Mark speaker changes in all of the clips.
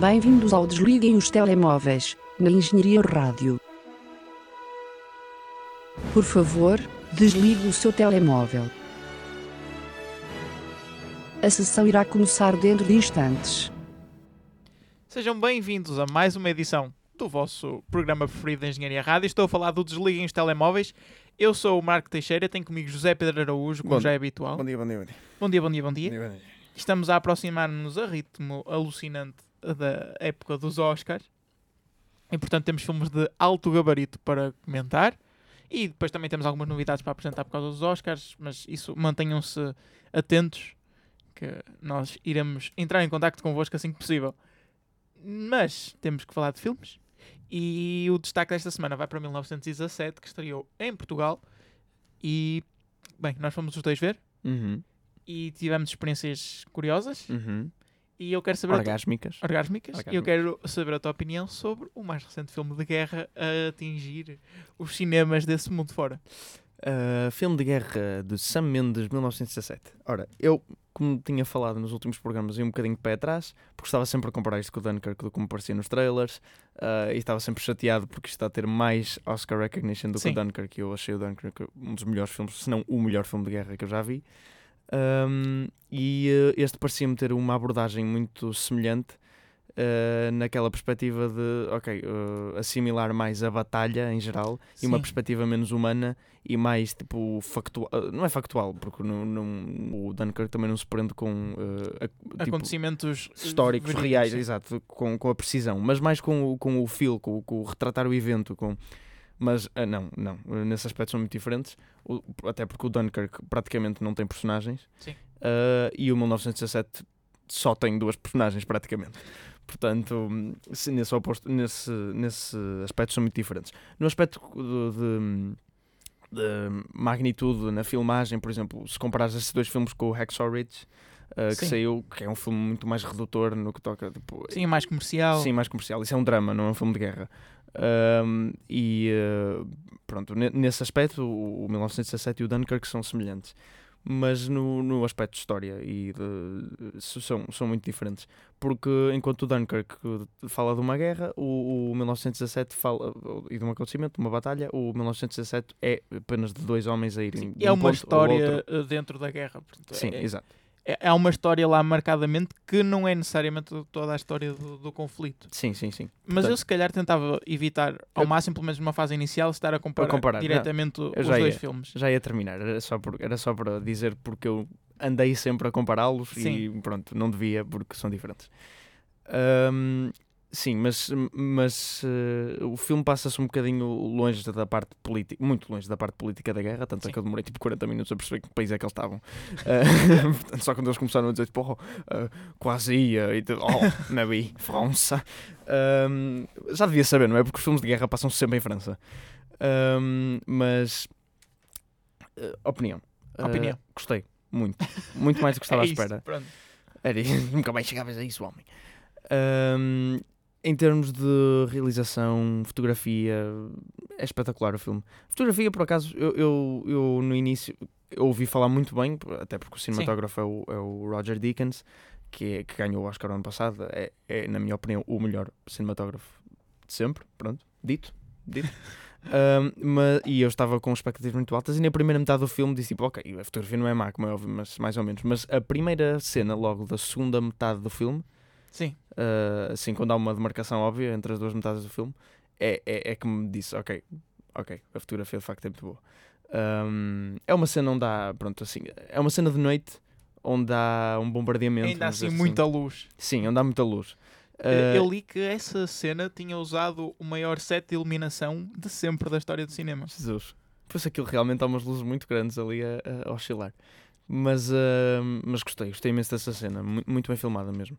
Speaker 1: Bem-vindos ao Desliguem os Telemóveis, na Engenharia Rádio. Por favor, desligue o seu telemóvel. A sessão irá começar dentro de instantes.
Speaker 2: Sejam bem-vindos a mais uma edição do vosso programa preferido da Engenharia Rádio. Estou a falar do Desliguem os Telemóveis. Eu sou o Marco Teixeira, tenho comigo José Pedro Araújo, como
Speaker 3: Bom-
Speaker 2: já é habitual.
Speaker 3: Bom dia, bom dia, bom dia.
Speaker 2: Bom dia, bom dia, bom dia.
Speaker 3: Bom dia, bom dia.
Speaker 2: Estamos a aproximar-nos a ritmo alucinante da época dos Oscars. E portanto temos filmes de alto gabarito para comentar. E depois também temos algumas novidades para apresentar por causa dos Oscars, mas isso mantenham-se atentos que nós iremos entrar em contacto convosco assim que possível. Mas temos que falar de filmes. E o destaque desta semana vai para 1917, que estreou em Portugal. E, bem, nós fomos os dois ver
Speaker 3: Uhum,
Speaker 2: e tivemos experiências curiosas.
Speaker 3: uhum.
Speaker 2: E eu quero saber. a tu-
Speaker 3: Orgásmicas.
Speaker 2: Orgásmicas. E eu
Speaker 3: Orgásmicas.
Speaker 2: quero saber a tua opinião sobre o mais recente filme de guerra a atingir os cinemas desse mundo fora.
Speaker 3: Uh, filme de guerra de Sam Mendes, 1917. Ora, eu, como tinha falado nos últimos programas, ia um bocadinho de pé atrás, porque estava sempre a comparar isto com o Dunkirk do como parecia nos trailers, uh, e estava sempre chateado porque isto está a ter mais Oscar recognition do
Speaker 2: Sim.
Speaker 3: que o Dunkirk, e eu achei o Dunkirk um dos melhores filmes, se não o melhor filme de guerra que eu já vi. Um, e uh, este parecia-me ter uma abordagem muito semelhante uh, naquela perspectiva de, ok, uh, assimilar mais a batalha em geral e uma
Speaker 2: Sim.
Speaker 3: perspectiva menos humana e mais tipo factual. uh, Não é factual, porque não, não- o Dunkirk também não se prende com a- tipo,
Speaker 2: Acontecimentos eh,
Speaker 3: históricos reais,
Speaker 2: sim.
Speaker 3: exato, com, com a precisão, mas mais com, o- com o feel, com, com o retratar o evento, com. Mas ah, não, não, nesse aspecto são muito diferentes, o- até porque o Dunkirk praticamente não tem personagens
Speaker 2: Sim.
Speaker 3: ah, e o 1917 só tem duas personagens praticamente. Portanto, se- nesse, oposto, nesse, nesse aspecto são muito diferentes. No aspecto de, de- de magnitude na filmagem, por exemplo, se comparares esses dois filmes com o Hacksaw Ridge, ah, que saiu, que é um filme muito mais redutor no que toca. Tipo,
Speaker 2: Sim, mais comercial.
Speaker 3: Sim, mais comercial. Isso é um drama, não é um filme de guerra. Ahm, e ah, pronto, ne- nesse aspecto, o, o 1917 e o Dunkirk são semelhantes. Mas no, no aspecto de história e de, são, são muito diferentes. Porque enquanto o Dunkirk fala de uma guerra, o, o 1917 fala e de um acontecimento, de uma batalha, o 1917 é apenas de dois homens a irem. de
Speaker 2: É
Speaker 3: um
Speaker 2: uma
Speaker 3: ao outro.
Speaker 2: história eh, dentro da guerra. portanto,
Speaker 3: Sim,
Speaker 2: é,
Speaker 3: exato.
Speaker 2: É, é uma história lá marcadamente que não é necessariamente toda a história do, do conflito.
Speaker 3: Sim, sim, sim.
Speaker 2: Mas
Speaker 3: Portanto,
Speaker 2: eu se calhar tentava evitar, ao
Speaker 3: Eu-
Speaker 2: máximo, pelo menos numa fase inicial, estar a comparar,
Speaker 3: comparar, não.
Speaker 2: diretamente
Speaker 3: Eu
Speaker 2: os dois
Speaker 3: ia.
Speaker 2: filmes.
Speaker 3: Já ia terminar, era só, por, era só para dizer porque eu andei sempre a compará-los e pronto, não devia porque são diferentes. Ahm, sim, mas, mas eh, o filme passa-se um bocadinho longe da parte política, muito longe da parte política da guerra, tanto
Speaker 2: Sim.
Speaker 3: é que eu demorei tipo 40 minutos a perceber que país é que eles estavam. Portanto, só quando eles começaram a dizer tipo, oh, ah, quase ia, e tipo, oh, nabi, França. Ahm, já devia saber, não é? Porque os filmes de guerra passam sempre em França. Ahm, mas eh, opinião.
Speaker 2: Opinião.
Speaker 3: gostei, muito. Muito mais do que estava
Speaker 2: É
Speaker 3: à
Speaker 2: isso,
Speaker 3: espera.
Speaker 2: pronto.
Speaker 3: Era, nunca mais chegavas a isso, homem. Ahm, em termos de realização, fotografia, é espetacular o filme. Fotografia, por acaso, eu, eu, eu no início eu ouvi falar muito bem, até porque o cinematógrafo é o, é o Roger Deakins, que, é- que ganhou o Oscar ano passado. É, é, na minha opinião, o melhor cinematógrafo de sempre. Pronto, dito. dito. Ahm, mas, e eu estava com expectativas muito altas e na primeira metade do filme disse tipo, ok, a fotografia não é má, como é óbvio, mas mais ou menos. Mas a primeira cena, logo da segunda metade do filme,
Speaker 2: Sim,
Speaker 3: uh, assim, quando há uma demarcação óbvia entre as duas metades do filme, é, é, é que me disse, ok, ok, a fotografia de facto é muito boa. Um, é uma cena onde há, pronto, assim, é uma cena de noite onde há um bombardeamento.
Speaker 2: ainda assim
Speaker 3: dizer
Speaker 2: muita luz.
Speaker 3: Sim, onde há muita luz. Uh,
Speaker 2: Eu li que essa cena tinha usado o maior set de iluminação de sempre da história do cinema.
Speaker 3: Jesus. Pois aquilo realmente há umas luzes muito grandes ali a, a oscilar. Mas, uh, mas gostei, gostei imenso dessa cena. mu- Muito bem filmada mesmo.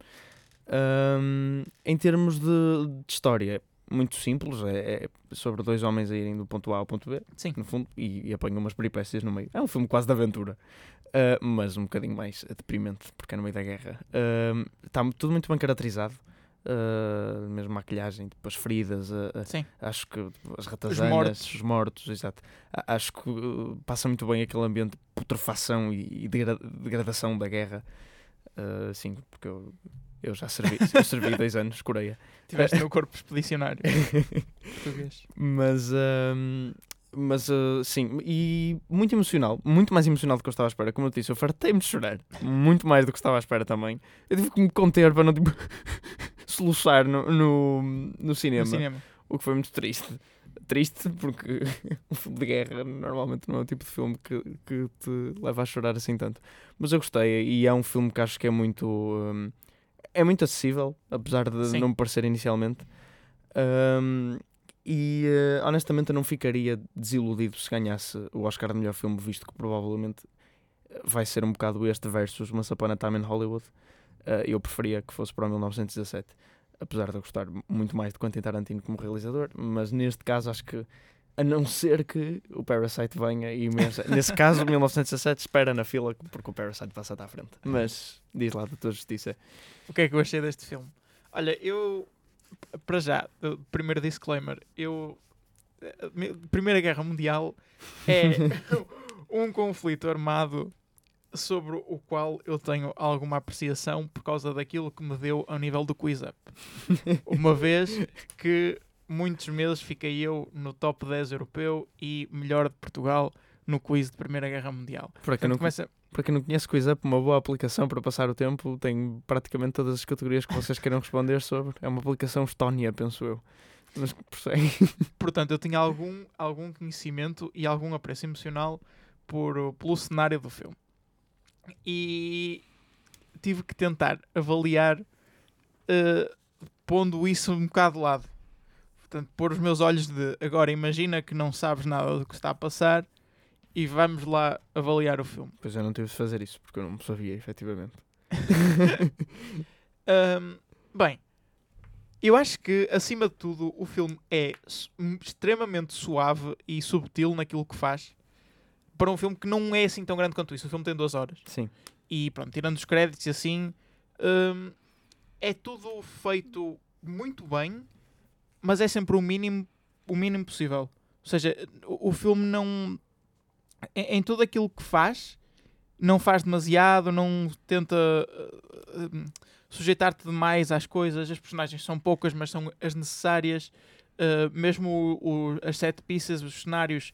Speaker 3: Um, em termos de, de história, muito simples. É, é sobre dois homens a irem do ponto A ao ponto B,
Speaker 2: Sim.
Speaker 3: no fundo, e, e apanham umas peripécias no meio. É um filme quase de aventura. Uh, mas um bocadinho mais deprimente, porque é no meio da guerra. Está tudo muito bem caracterizado. Uh, mesmo maquilhagem, tipo, as feridas, a-
Speaker 2: Sim.
Speaker 3: acho que tipo, as ratazanas,
Speaker 2: mortos.
Speaker 3: os mortos, exato. Acho que uh, passa muito bem aquele ambiente de putrefação e, degra- degradação da guerra. Uh, sim, porque eu Eu já servi, eu servi dois anos, Coreia.
Speaker 2: Tiveste no corpo expedicionário português.
Speaker 3: Mas, ahm, mas ah, sim, e muito emocional, muito mais emocional do que eu estava à espera. Como eu disse, eu fartei-me de chorar, muito mais do que estava à espera também. Eu tive que me conter para não tipo, soluçar no, no, no cinema,
Speaker 2: No cinema.
Speaker 3: o que foi muito triste. Triste porque um filme de guerra normalmente não é o tipo de filme que, que te leva a chorar assim tanto. Mas eu gostei e é um filme que acho que é muito. hum, é muito acessível, apesar de
Speaker 2: Sim.
Speaker 3: não me parecer inicialmente. Hum, e eh, honestamente eu não ficaria desiludido se ganhasse o Oscar de melhor filme, visto que provavelmente vai ser um bocado este versus Once Upon a Time in Hollywood. Eh, eu preferia que fosse para o 1917, apesar de eu gostar muito mais de Quentin Tarantino como realizador, mas neste caso acho que a não ser que o Parasite venha e mesmo- nesse caso 1917 espera na fila porque o Parasite passa à frente. Mas diz lá da tua justiça.
Speaker 2: O que é que eu achei deste filme? Olha, eu. Para já, primeiro disclaimer. Eu. a mi- Primeira Guerra Mundial é um conflito armado sobre o qual eu tenho alguma apreciação por causa daquilo que me deu ao nível do quiz up. Uma vez que muitos meses fiquei eu no top 10 europeu e melhor de Portugal no quiz de Primeira Guerra Mundial.
Speaker 3: Para quem, não,
Speaker 2: começa,
Speaker 3: para quem não conhece QuizUp, uma boa aplicação para passar o tempo, tem praticamente todas as categorias que vocês queiram responder sobre. É uma aplicação estónia, penso eu. Mas prossegue.
Speaker 2: portanto, eu tinha algum, algum conhecimento e algum apreço emocional por, pelo cenário do filme. E tive que tentar avaliar eh, pondo isso um bocado de lado. Portanto, pôr os meus olhos de agora imagina que não sabes nada do que está a passar e vamos lá avaliar o filme.
Speaker 3: Pois eu não tive de fazer isso, porque eu não sabia, efetivamente.
Speaker 2: Ahm, bem, eu acho que acima de tudo o filme é extremamente suave e subtil naquilo que faz para um filme que não é assim tão grande quanto isso. O filme tem duas horas
Speaker 3: Sim.
Speaker 2: e pronto, tirando os créditos e assim, ahm, é tudo feito muito bem, mas é sempre o mínimo, o mínimo possível. Ou seja, o, o filme não. Em, em tudo aquilo que faz, não faz demasiado, não tenta uh, sujeitar-te demais às coisas. As personagens são poucas, mas são as necessárias. Uh, mesmo o- o- as set pieces, os cenários,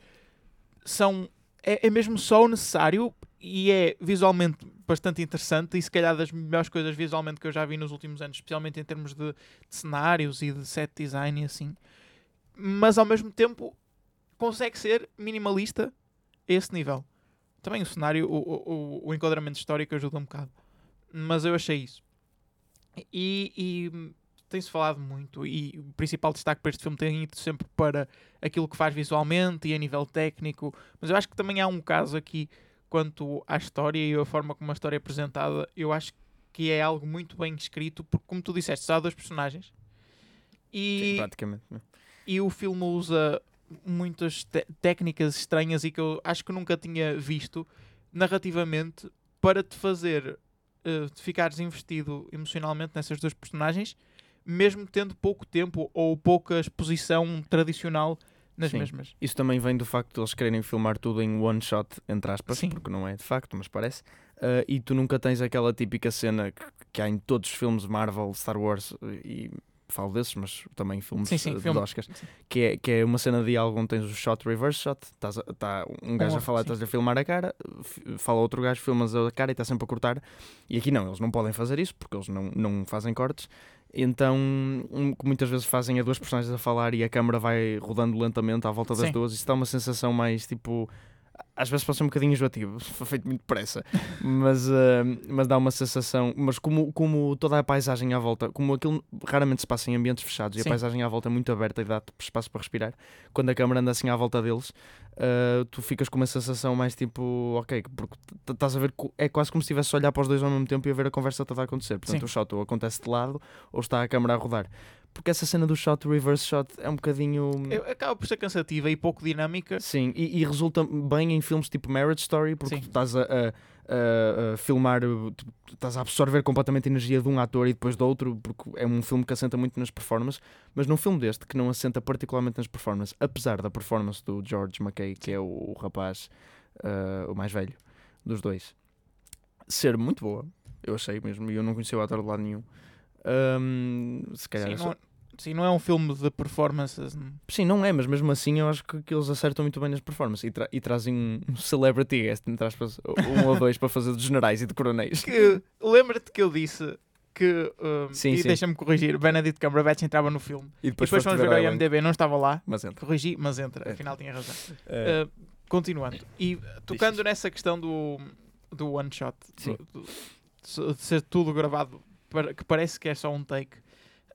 Speaker 2: são. É, é mesmo só o necessário e é visualmente bastante interessante e se calhar das melhores coisas visualmente que eu já vi nos últimos anos, especialmente em termos de, de cenários e de set design e assim. Mas ao mesmo tempo consegue ser minimalista a esse nível. Também o cenário, o, o, o- enquadramento histórico ajuda um bocado. Mas eu achei isso. E, e tem-se falado muito, e o principal destaque para este filme tem ido sempre para aquilo que faz visualmente e a nível técnico. Mas eu acho que também há um caso aqui quanto à história e a forma como a história é apresentada. Eu acho que é algo muito bem escrito, porque, como tu disseste, há dois personagens. E,
Speaker 3: Sim, praticamente. né?
Speaker 2: e o filme usa muitas técnicas estranhas e que eu acho que nunca tinha visto narrativamente para te fazer te ficares investido emocionalmente nessas duas personagens, mesmo tendo pouco tempo ou pouca exposição tradicional nas
Speaker 3: Sim.
Speaker 2: mesmas.
Speaker 3: Isso também vem do facto de eles quererem filmar tudo em one shot, entre aspas,
Speaker 2: Sim.
Speaker 3: porque não é de facto, mas parece. Ah, e tu nunca tens aquela típica cena que, que há em todos os filmes Marvel, Star Wars e falo desses, mas também filmes
Speaker 2: Sim, sim,
Speaker 3: eh, de
Speaker 2: filme.
Speaker 3: Oscars, que é, que é uma cena de onde tens o shot reverse shot, estás a- tá um gajo a
Speaker 2: outro,
Speaker 3: falar, estás a filmar a cara, fala outro gajo, filmas a cara e está sempre a cortar. E aqui não, eles não podem fazer isso porque eles não, não fazem cortes. Então, um, que muitas vezes fazem a duas personagens a falar e a câmera vai rodando lentamente à volta das
Speaker 2: Sim.
Speaker 3: duas. Isso dá uma sensação mais tipo. Às vezes pode ser um bocadinho enjoativo, foi feito muito depressa, mas, ah, mas dá uma sensação. Mas como, como toda a paisagem à volta, como aquilo raramente se passa em ambientes fechados e a
Speaker 2: Sim.
Speaker 3: paisagem à volta é muito aberta e dá-te espaço para respirar, quando a câmera anda assim à volta deles, ah, tu ficas com uma sensação mais tipo, ok, porque estás a ver, é quase como se estivesse a olhar para os dois ao mesmo tempo e a ver a conversa toda a acontecer. Portanto,
Speaker 2: Sim.
Speaker 3: o shot ou acontece de lado ou está a câmera a rodar. Porque essa cena do shot, reverse shot, é um bocadinho.
Speaker 2: Eu- acaba por ser cansativa e pouco dinâmica.
Speaker 3: Sim, e, e resulta bem em filmes tipo Marriage Story, porque
Speaker 2: Sim.
Speaker 3: tu estás a, a- a- filmar, estás a absorver completamente a energia de um ator e depois do outro, porque é um filme que assenta muito nas performances, mas num filme deste que não assenta particularmente nas performances, apesar da performance do George McKay, que é o, o rapaz, uh, o mais velho dos dois, ser muito boa, eu achei mesmo, e eu não conhecia o ator de lado nenhum. Ahm, se calhar.
Speaker 2: Sim, não, sim, não é um filme de performances. não.
Speaker 3: Sim, não é, mas mesmo assim eu acho que, que eles acertam muito bem nas performances e, tra- e trazem um, um celebrity guest, entre aspas, um ou dois para fazer de generais e de coronéis.
Speaker 2: Lembra-te que eu disse que. um,
Speaker 3: Sim,
Speaker 2: e deixa-me corrigir, Benedict Cumberbatch entrava no filme.
Speaker 3: E
Speaker 2: E depois fomos
Speaker 3: ver o.
Speaker 2: IMDB, não estava lá.
Speaker 3: Mas entra.
Speaker 2: Corrigi, mas entra,
Speaker 3: É.
Speaker 2: afinal tinha razão.
Speaker 3: Eh,
Speaker 2: Uh, continuando, e tocando nessa questão do, do one shot,
Speaker 3: Sim.
Speaker 2: do- do- de ser tudo gravado, que parece que é só um take,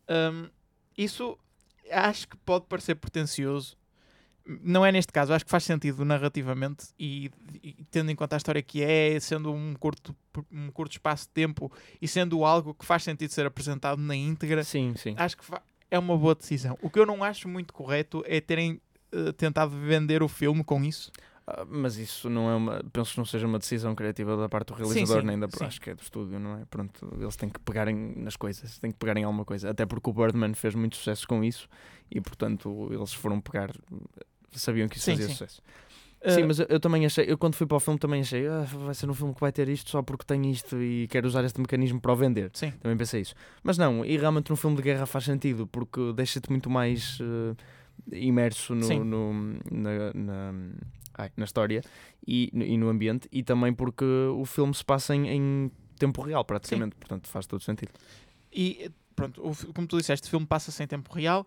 Speaker 2: um, isso acho que pode parecer pretencioso. Não é neste caso, acho que faz sentido narrativamente e, e tendo em conta a história que é, sendo um curto, um curto espaço de tempo e sendo algo que faz sentido ser apresentado na íntegra,
Speaker 3: sim, sim.
Speaker 2: acho que é uma boa decisão. O que eu não acho muito correto é terem eh, tentado vender o filme com isso.
Speaker 3: Ah, mas isso não é uma. Penso que não seja uma decisão criativa da parte do
Speaker 2: Sim,
Speaker 3: realizador,
Speaker 2: sim,
Speaker 3: nem da.
Speaker 2: sim.
Speaker 3: Acho que é do estúdio, não é? Pronto, eles têm que pegarem nas coisas, têm que pegarem alguma coisa. Até porque o Birdman fez muito sucesso com isso e, portanto, eles foram pegar. Sabiam que isso
Speaker 2: Sim,
Speaker 3: fazia
Speaker 2: sim.
Speaker 3: sucesso.
Speaker 2: Eh,
Speaker 3: Sim, mas eu, eu também achei, eu quando fui para o filme também achei, ah, vai ser um filme que vai ter isto só porque tem isto e quero usar este mecanismo para o vender.
Speaker 2: Sim.
Speaker 3: Também pensei isso. Mas não, e realmente num filme de guerra faz sentido porque deixa-te muito mais eh, imerso no,
Speaker 2: Sim.
Speaker 3: no- na, na, ai, na história e, no- e no ambiente e também porque o filme se passa em, em tempo real praticamente, portanto faz todo sentido.
Speaker 2: E pronto, o como tu disseste, o filme passa-se em tempo real,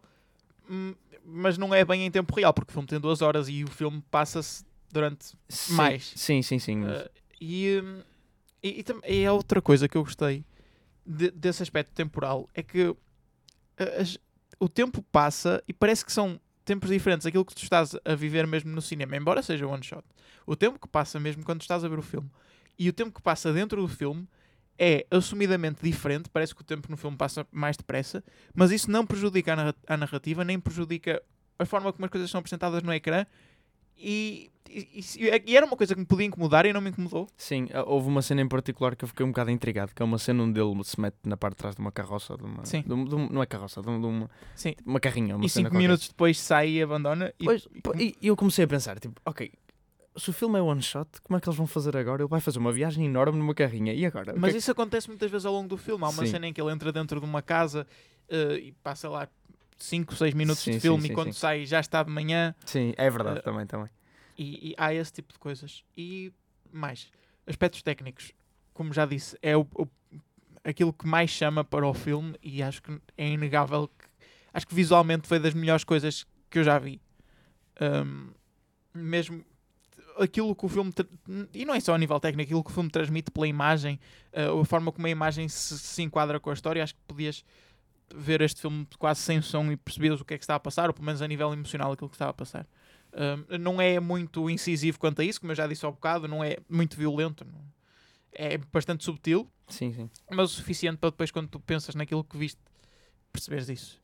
Speaker 2: hum, mas não é bem em tempo real, porque o filme tem duas horas e o filme passa-se durante.
Speaker 3: Sim,
Speaker 2: Mais.
Speaker 3: Sim, sim, sim.
Speaker 2: Uh, e, hum, e, e e é outra coisa que eu gostei de- desse aspecto temporal é que uh, as- o tempo passa e parece que são tempos diferentes aquilo que tu estás a viver mesmo no cinema, embora seja one shot. O tempo que passa mesmo quando estás a ver o filme e o tempo que passa dentro do filme é assumidamente diferente. Parece que o tempo no filme passa mais depressa, mas isso não prejudica a narra- a narrativa, nem prejudica a forma como as coisas são apresentadas no ecrã. E, e, e- era uma coisa que me podia incomodar e não me incomodou.
Speaker 3: Sim, ah, houve uma cena em particular que eu fiquei um bocado intrigado, que é uma cena onde ele se mete na parte de trás de uma carroça, de uma,
Speaker 2: Sim.
Speaker 3: de um- de um- não é carroça, de, um- de uma,
Speaker 2: Sim.
Speaker 3: uma carrinha, uma
Speaker 2: e cinco
Speaker 3: qualquer.
Speaker 2: minutos depois sai e abandona. E,
Speaker 3: Pois,
Speaker 2: e-
Speaker 3: e eu comecei a pensar, tipo, ok, se o filme é one shot, como é que eles vão fazer agora? Ele vai fazer uma viagem enorme numa carrinha, e agora?
Speaker 2: Mas
Speaker 3: que é
Speaker 2: isso acontece muitas vezes ao longo do filme. Há uma
Speaker 3: Sim.
Speaker 2: cena em que ele entra dentro de uma casa eh, e passa lá 5, 6 minutos
Speaker 3: Sim,
Speaker 2: de
Speaker 3: sim,
Speaker 2: filme
Speaker 3: sim,
Speaker 2: e quando
Speaker 3: sim.
Speaker 2: sai já está de manhã.
Speaker 3: Sim, é verdade,
Speaker 2: Eh,
Speaker 3: também, também.
Speaker 2: E, e há esse tipo de coisas. E mais, aspectos técnicos, como já disse, é o, o- aquilo que mais chama para o filme e acho que é inegável que acho que visualmente foi das melhores coisas que eu já vi. Um, mesmo aquilo que o filme e não é só a nível técnico, aquilo que o filme transmite pela imagem, uh, a forma como a imagem se, se enquadra com a história, acho que podias ver este filme quase sem som e perceberes o que é que está a passar, ou pelo menos a nível emocional aquilo que estava a passar. Um, não é muito incisivo quanto a isso, como eu já disse há bocado, não é muito violento, não- é bastante subtil,
Speaker 3: Sim, sim.
Speaker 2: mas o suficiente para depois, quando tu pensas naquilo que viste, perceberes isso.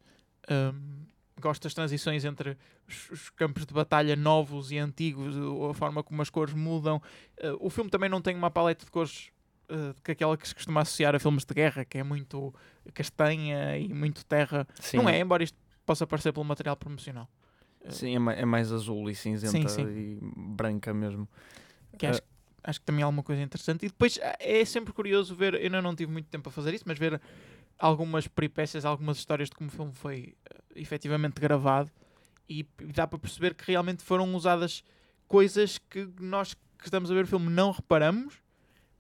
Speaker 2: Um, gosto das transições entre os, os campos de batalha novos e antigos, a forma como as cores mudam. Uh, o filme também não tem uma paleta de cores que aquela que se costuma associar a filmes de guerra, que é muito castanha e muito terra.
Speaker 3: sim
Speaker 2: Não é, embora isto possa parecer pelo material promocional.
Speaker 3: Sim, é, é mais azul e cinzenta
Speaker 2: sim.
Speaker 3: e branca mesmo.
Speaker 2: que acho, acho que também é alguma coisa interessante. E depois ah, é sempre curioso ver, eu ainda não tive muito tempo a fazer isso, mas ver algumas peripécias, algumas histórias de como o filme foi ah, efetivamente gravado e dá para perceber que realmente foram usadas coisas que nós que estamos a ver o filme não reparamos,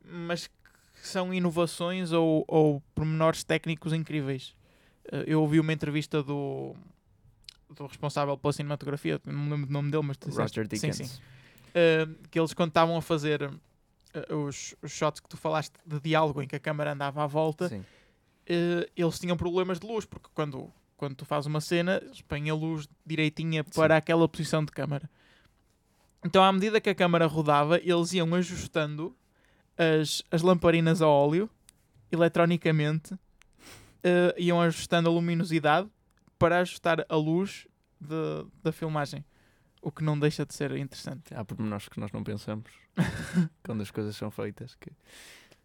Speaker 2: mas que são inovações ou, ou pormenores técnicos incríveis. Ah, eu ouvi uma entrevista do do responsável pela cinematografia, não me lembro do nome dele, mas
Speaker 3: Roger
Speaker 2: sim,
Speaker 3: Dickens.
Speaker 2: sim. Uh, que eles quando estavam a fazer uh, os, os shots que tu falaste de diálogo em que a câmara andava à volta,
Speaker 3: Sim.
Speaker 2: uh, eles tinham problemas de luz, porque quando, quando tu fazes uma cena, põem a luz direitinha para aquela posição de câmara. Então, à medida que a câmara rodava, eles iam ajustando as, as lamparinas a óleo eletronicamente, uh, iam ajustando a luminosidade para ajustar a luz de- da filmagem. O que não deixa de ser interessante.
Speaker 3: Há pormenores que nós não pensamos quando as coisas são feitas. Que...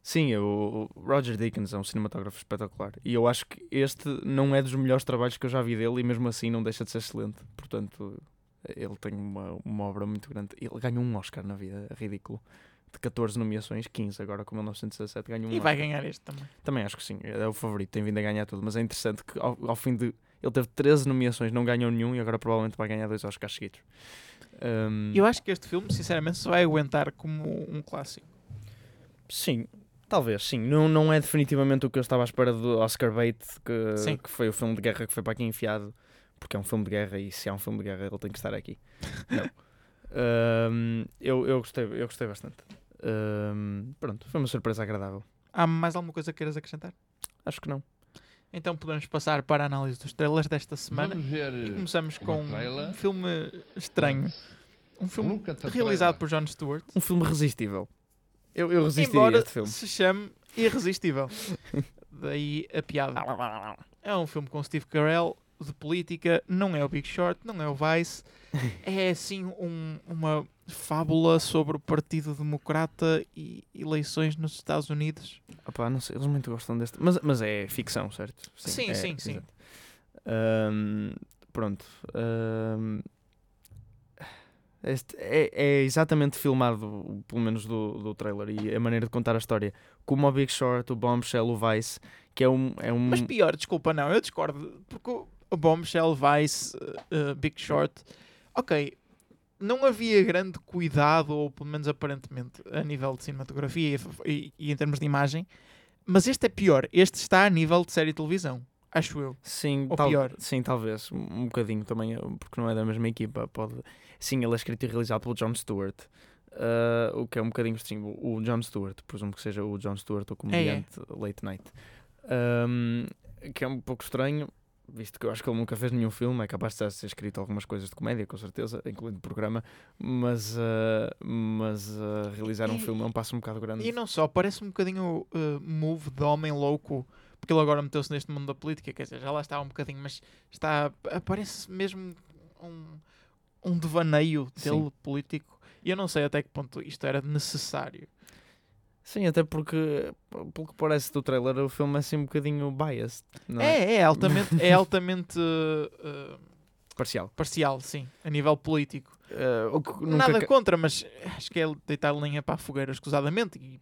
Speaker 3: Sim, o Roger Dickens é um cinematógrafo espetacular. E eu acho que este não é dos melhores trabalhos que eu já vi dele e mesmo assim não deixa de ser excelente. Portanto, ele tem uma, uma obra muito grande. Ele ganhou um Oscar na vida, é ridículo. De 14 nomeações, 15 agora com 1917 ganhou um
Speaker 2: E vai
Speaker 3: Oscar.
Speaker 2: ganhar este também.
Speaker 3: Também acho que sim, é o favorito, tem vindo a ganhar tudo, mas é interessante que ao, ao fim de. Ele teve 13 nomeações, não ganhou nenhum e agora provavelmente vai ganhar dois Oscars seguidos. Um,
Speaker 2: Eu acho que este filme, sinceramente, se vai aguentar como um clássico.
Speaker 3: Sim, talvez, sim. Não, não é definitivamente o que eu estava à espera do Oscar Bait, que,
Speaker 2: Sim.
Speaker 3: que foi o filme de guerra que foi para aqui enfiado, porque é um filme de guerra e se é um filme de guerra ele tem que estar aqui. Não. Um, eu, eu, gostei, eu gostei bastante. Um, pronto, foi uma surpresa agradável.
Speaker 2: Há mais alguma coisa que queiras acrescentar?
Speaker 3: Acho que não.
Speaker 2: Então podemos passar para a análise dos trailers desta semana.
Speaker 4: Vamos ver
Speaker 2: E começamos com
Speaker 4: trailer.
Speaker 2: um filme estranho. Um filme realizado
Speaker 4: trailer.
Speaker 2: por Jon Stewart.
Speaker 3: Um filme resistível. Eu, eu resistiria a este filme.
Speaker 2: se chame Irresistível. Daí a piada. É um filme com Steve Carell, de política, não é o Big Short, não é o Vice. É assim um- uma fábula sobre o Partido Democrata e eleições nos Estados Unidos.
Speaker 3: Opá, não sei, eles muito gostam deste. Mas, mas é ficção, certo?
Speaker 2: Sim,
Speaker 3: é,
Speaker 2: sim, sim.
Speaker 3: pronto. este é, é exatamente filmado, pelo menos do, do trailer, e a maneira de contar a história, como o Big Short, o Bombshell, o Vice, que é um. É um
Speaker 2: Mas pior, desculpa, não, eu discordo. Porque o- Bombshell, Vice, uh, uh, Big Short, ok, não havia grande cuidado, ou pelo menos aparentemente, a nível de cinematografia e, e- em termos de imagem, mas este é pior. Este está a nível de série de televisão, acho eu.
Speaker 3: Sim,
Speaker 2: Ou
Speaker 3: tal-
Speaker 2: pior.
Speaker 3: sim, talvez. Um um bocadinho também, porque não é da mesma equipa. Pode... Sim, ele é escrito e realizado pelo Jon Stewart. ah, o que é um bocadinho sim, o Jon Stewart, presumo que seja o Jon Stewart, o comediante Late Night. Ahm, que é um pouco estranho, visto que eu acho que ele nunca fez nenhum filme, é capaz de ser escrito algumas coisas de comédia, com certeza, incluindo programa, mas, ah, mas ah, realizar um
Speaker 2: E-
Speaker 3: filme é um passo um bocado grande.
Speaker 2: E não só, parece um bocadinho uh, move de homem louco, porque ele agora meteu-se neste mundo da política, quer dizer, já lá está um bocadinho, mas está, parece mesmo um, um devaneio dele
Speaker 3: Sim.
Speaker 2: político. E eu não sei até que ponto isto era necessário.
Speaker 3: Sim, até porque, pelo que parece do trailer, o filme é assim um bocadinho biased, não é?
Speaker 2: É, é altamente, é altamente uh, uh,
Speaker 3: Parcial.
Speaker 2: parcial, sim, a nível político.
Speaker 3: Nunca
Speaker 2: Nada
Speaker 3: ca-
Speaker 2: contra, mas acho que é deitar lenha para a fogueira escusadamente. E,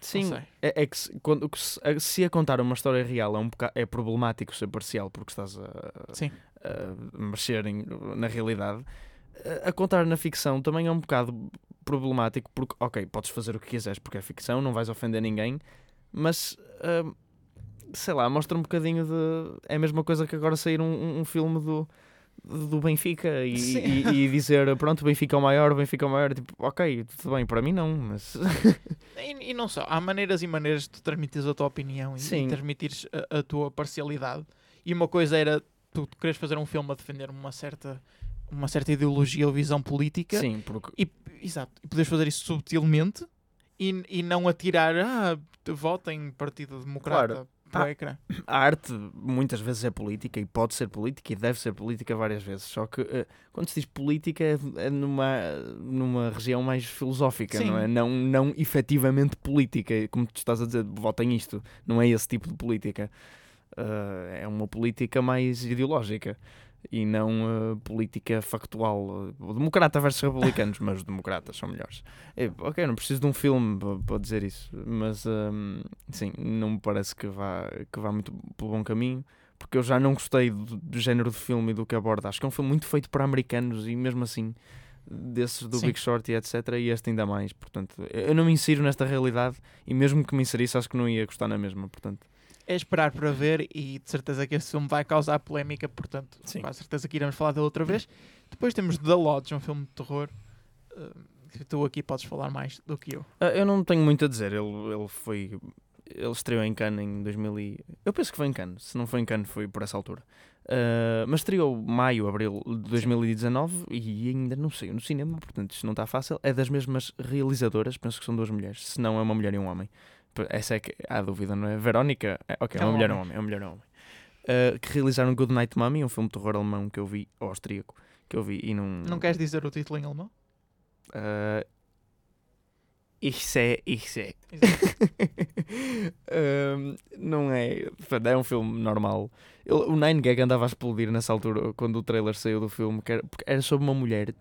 Speaker 3: Sim, é, é que se, quando, se, a- contar uma história real é, um é problemático ser parcial porque estás a,
Speaker 2: Sim.
Speaker 3: a mexer em- na realidade. A contar na ficção também é um bocado problemático porque, ok, podes fazer o que quiseres porque é ficção, não vais ofender ninguém, mas ah, sei lá, mostra um bocadinho de. É a mesma coisa que agora sair um, um- filme do. Do Benfica e, e- e dizer pronto, o Benfica é o maior, o Benfica é o maior, tipo, ok, tudo bem, para mim não, mas
Speaker 2: E, e não só, há maneiras e maneiras de tu transmitires a tua opinião e,
Speaker 3: Sim.
Speaker 2: e transmitires a, a tua parcialidade. E uma coisa era tu queres fazer um filme a defender uma certa, uma certa ideologia ou visão política
Speaker 3: sim, porque
Speaker 2: e, exato, e poderes fazer isso subtilmente e, e não atirar, ah, votem Partido Democrata
Speaker 3: Claro.
Speaker 2: para o
Speaker 3: Ah.
Speaker 2: ecrã.
Speaker 3: a arte muitas vezes é política e pode ser política e deve ser política várias vezes. Só que eh, quando se diz política é, é numa, numa região mais filosófica,
Speaker 2: Sim.
Speaker 3: não é? Não, não efetivamente política, como tu estás a dizer, votem isto. Não é esse tipo de política. Eh, é uma política mais ideológica e não eh, política factual. O democrata versus republicanos, mas os democratas são melhores. É, ok, não preciso de um filme pa- para dizer isso, mas hum, sim, não me parece que vá, que vá muito pelo bom caminho, porque eu já não gostei do, do género de filme e do que aborda. Acho que é um filme muito feito para americanos e mesmo assim, desses do
Speaker 2: Sim.
Speaker 3: Big Short e etc. E este ainda mais. Portanto, eu não me insiro nesta realidade e mesmo que me inserisse, acho que não ia gostar na mesma. Portanto,
Speaker 2: É esperar para ver e de certeza que este filme vai causar polémica, portanto,
Speaker 3: Sim.
Speaker 2: com certeza que iremos falar dele outra vez. Depois temos The Lodge, um filme de terror. Uh, tu aqui podes falar mais do que eu.
Speaker 3: Ah, Eu não tenho muito a dizer. Ele, ele foi. Ele estreou em Cannes em 2000 e... Eu penso que foi em Cannes. Se não foi em Cannes, foi por essa altura. Ah, mas estreou maio, abril de 2019 e ainda não saiu no cinema, portanto isto não está fácil. É das mesmas realizadoras, penso que são duas mulheres. Se não, é uma mulher e um homem. P- Essa é que há dúvida, não é? Verónica? É, ok, é
Speaker 2: É um
Speaker 3: mulher um
Speaker 2: homem.
Speaker 3: É uma mulher um homem. Ah, que realizaram Good Night Mommy, um filme de terror alemão que eu vi, ou austríaco, que eu vi e não.
Speaker 2: Não queres dizer o título em alemão?
Speaker 3: Uh, ich sei, ich sei. Um, não é. É um filme normal. Ele- o Nine Gag andava a explodir nessa altura quando o trailer saiu do filme, que era, porque era sobre uma mulher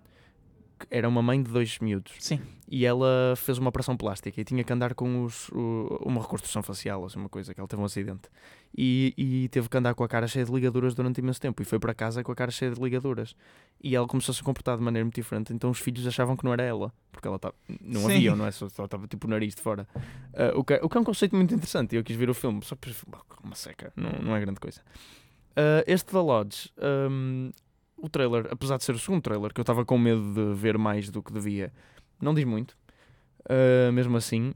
Speaker 3: era uma mãe de dois miúdos
Speaker 2: Sim.
Speaker 3: e ela fez uma operação plástica e tinha que andar com os, o- uma reconstrução facial, ou assim, uma coisa, que ela teve um acidente. E, e teve que andar com a cara cheia de ligaduras durante imenso tempo. E foi para casa com a cara cheia de ligaduras. E ela começou a se comportar de maneira muito diferente. Então os filhos achavam que não era ela, porque ela tá, não
Speaker 2: Sim.
Speaker 3: havia, não é? Só estava tipo o nariz de fora. Ah, o, que, o que é um conceito muito interessante. Eu quis ver o filme, só para uma seca, não, não é grande coisa. Ah, este da Lodge, hum, o trailer, apesar de ser o segundo trailer, que eu estava com medo de ver mais do que devia, não diz muito. Uh, mesmo assim,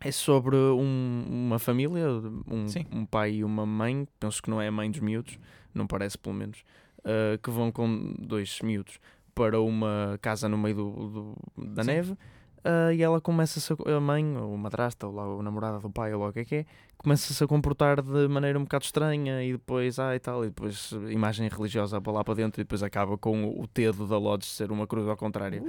Speaker 3: é sobre um- uma família, um, um pai e uma mãe, penso que não é a mãe dos miúdos, não parece pelo menos, uh, que vão com dois miúdos para uma casa no meio do, do- da
Speaker 2: Sim.
Speaker 3: neve. Uh, e ela começa-se a, a mãe, ou a madrasta, ou lá a namorada do pai, ou lá o que é que é, começa-se a comportar de maneira um bocado estranha e depois, ah, e tal, e depois uh, imagem religiosa para lá para dentro e depois acaba com o, o dedo da Lodge ser uma cruz ao contrário.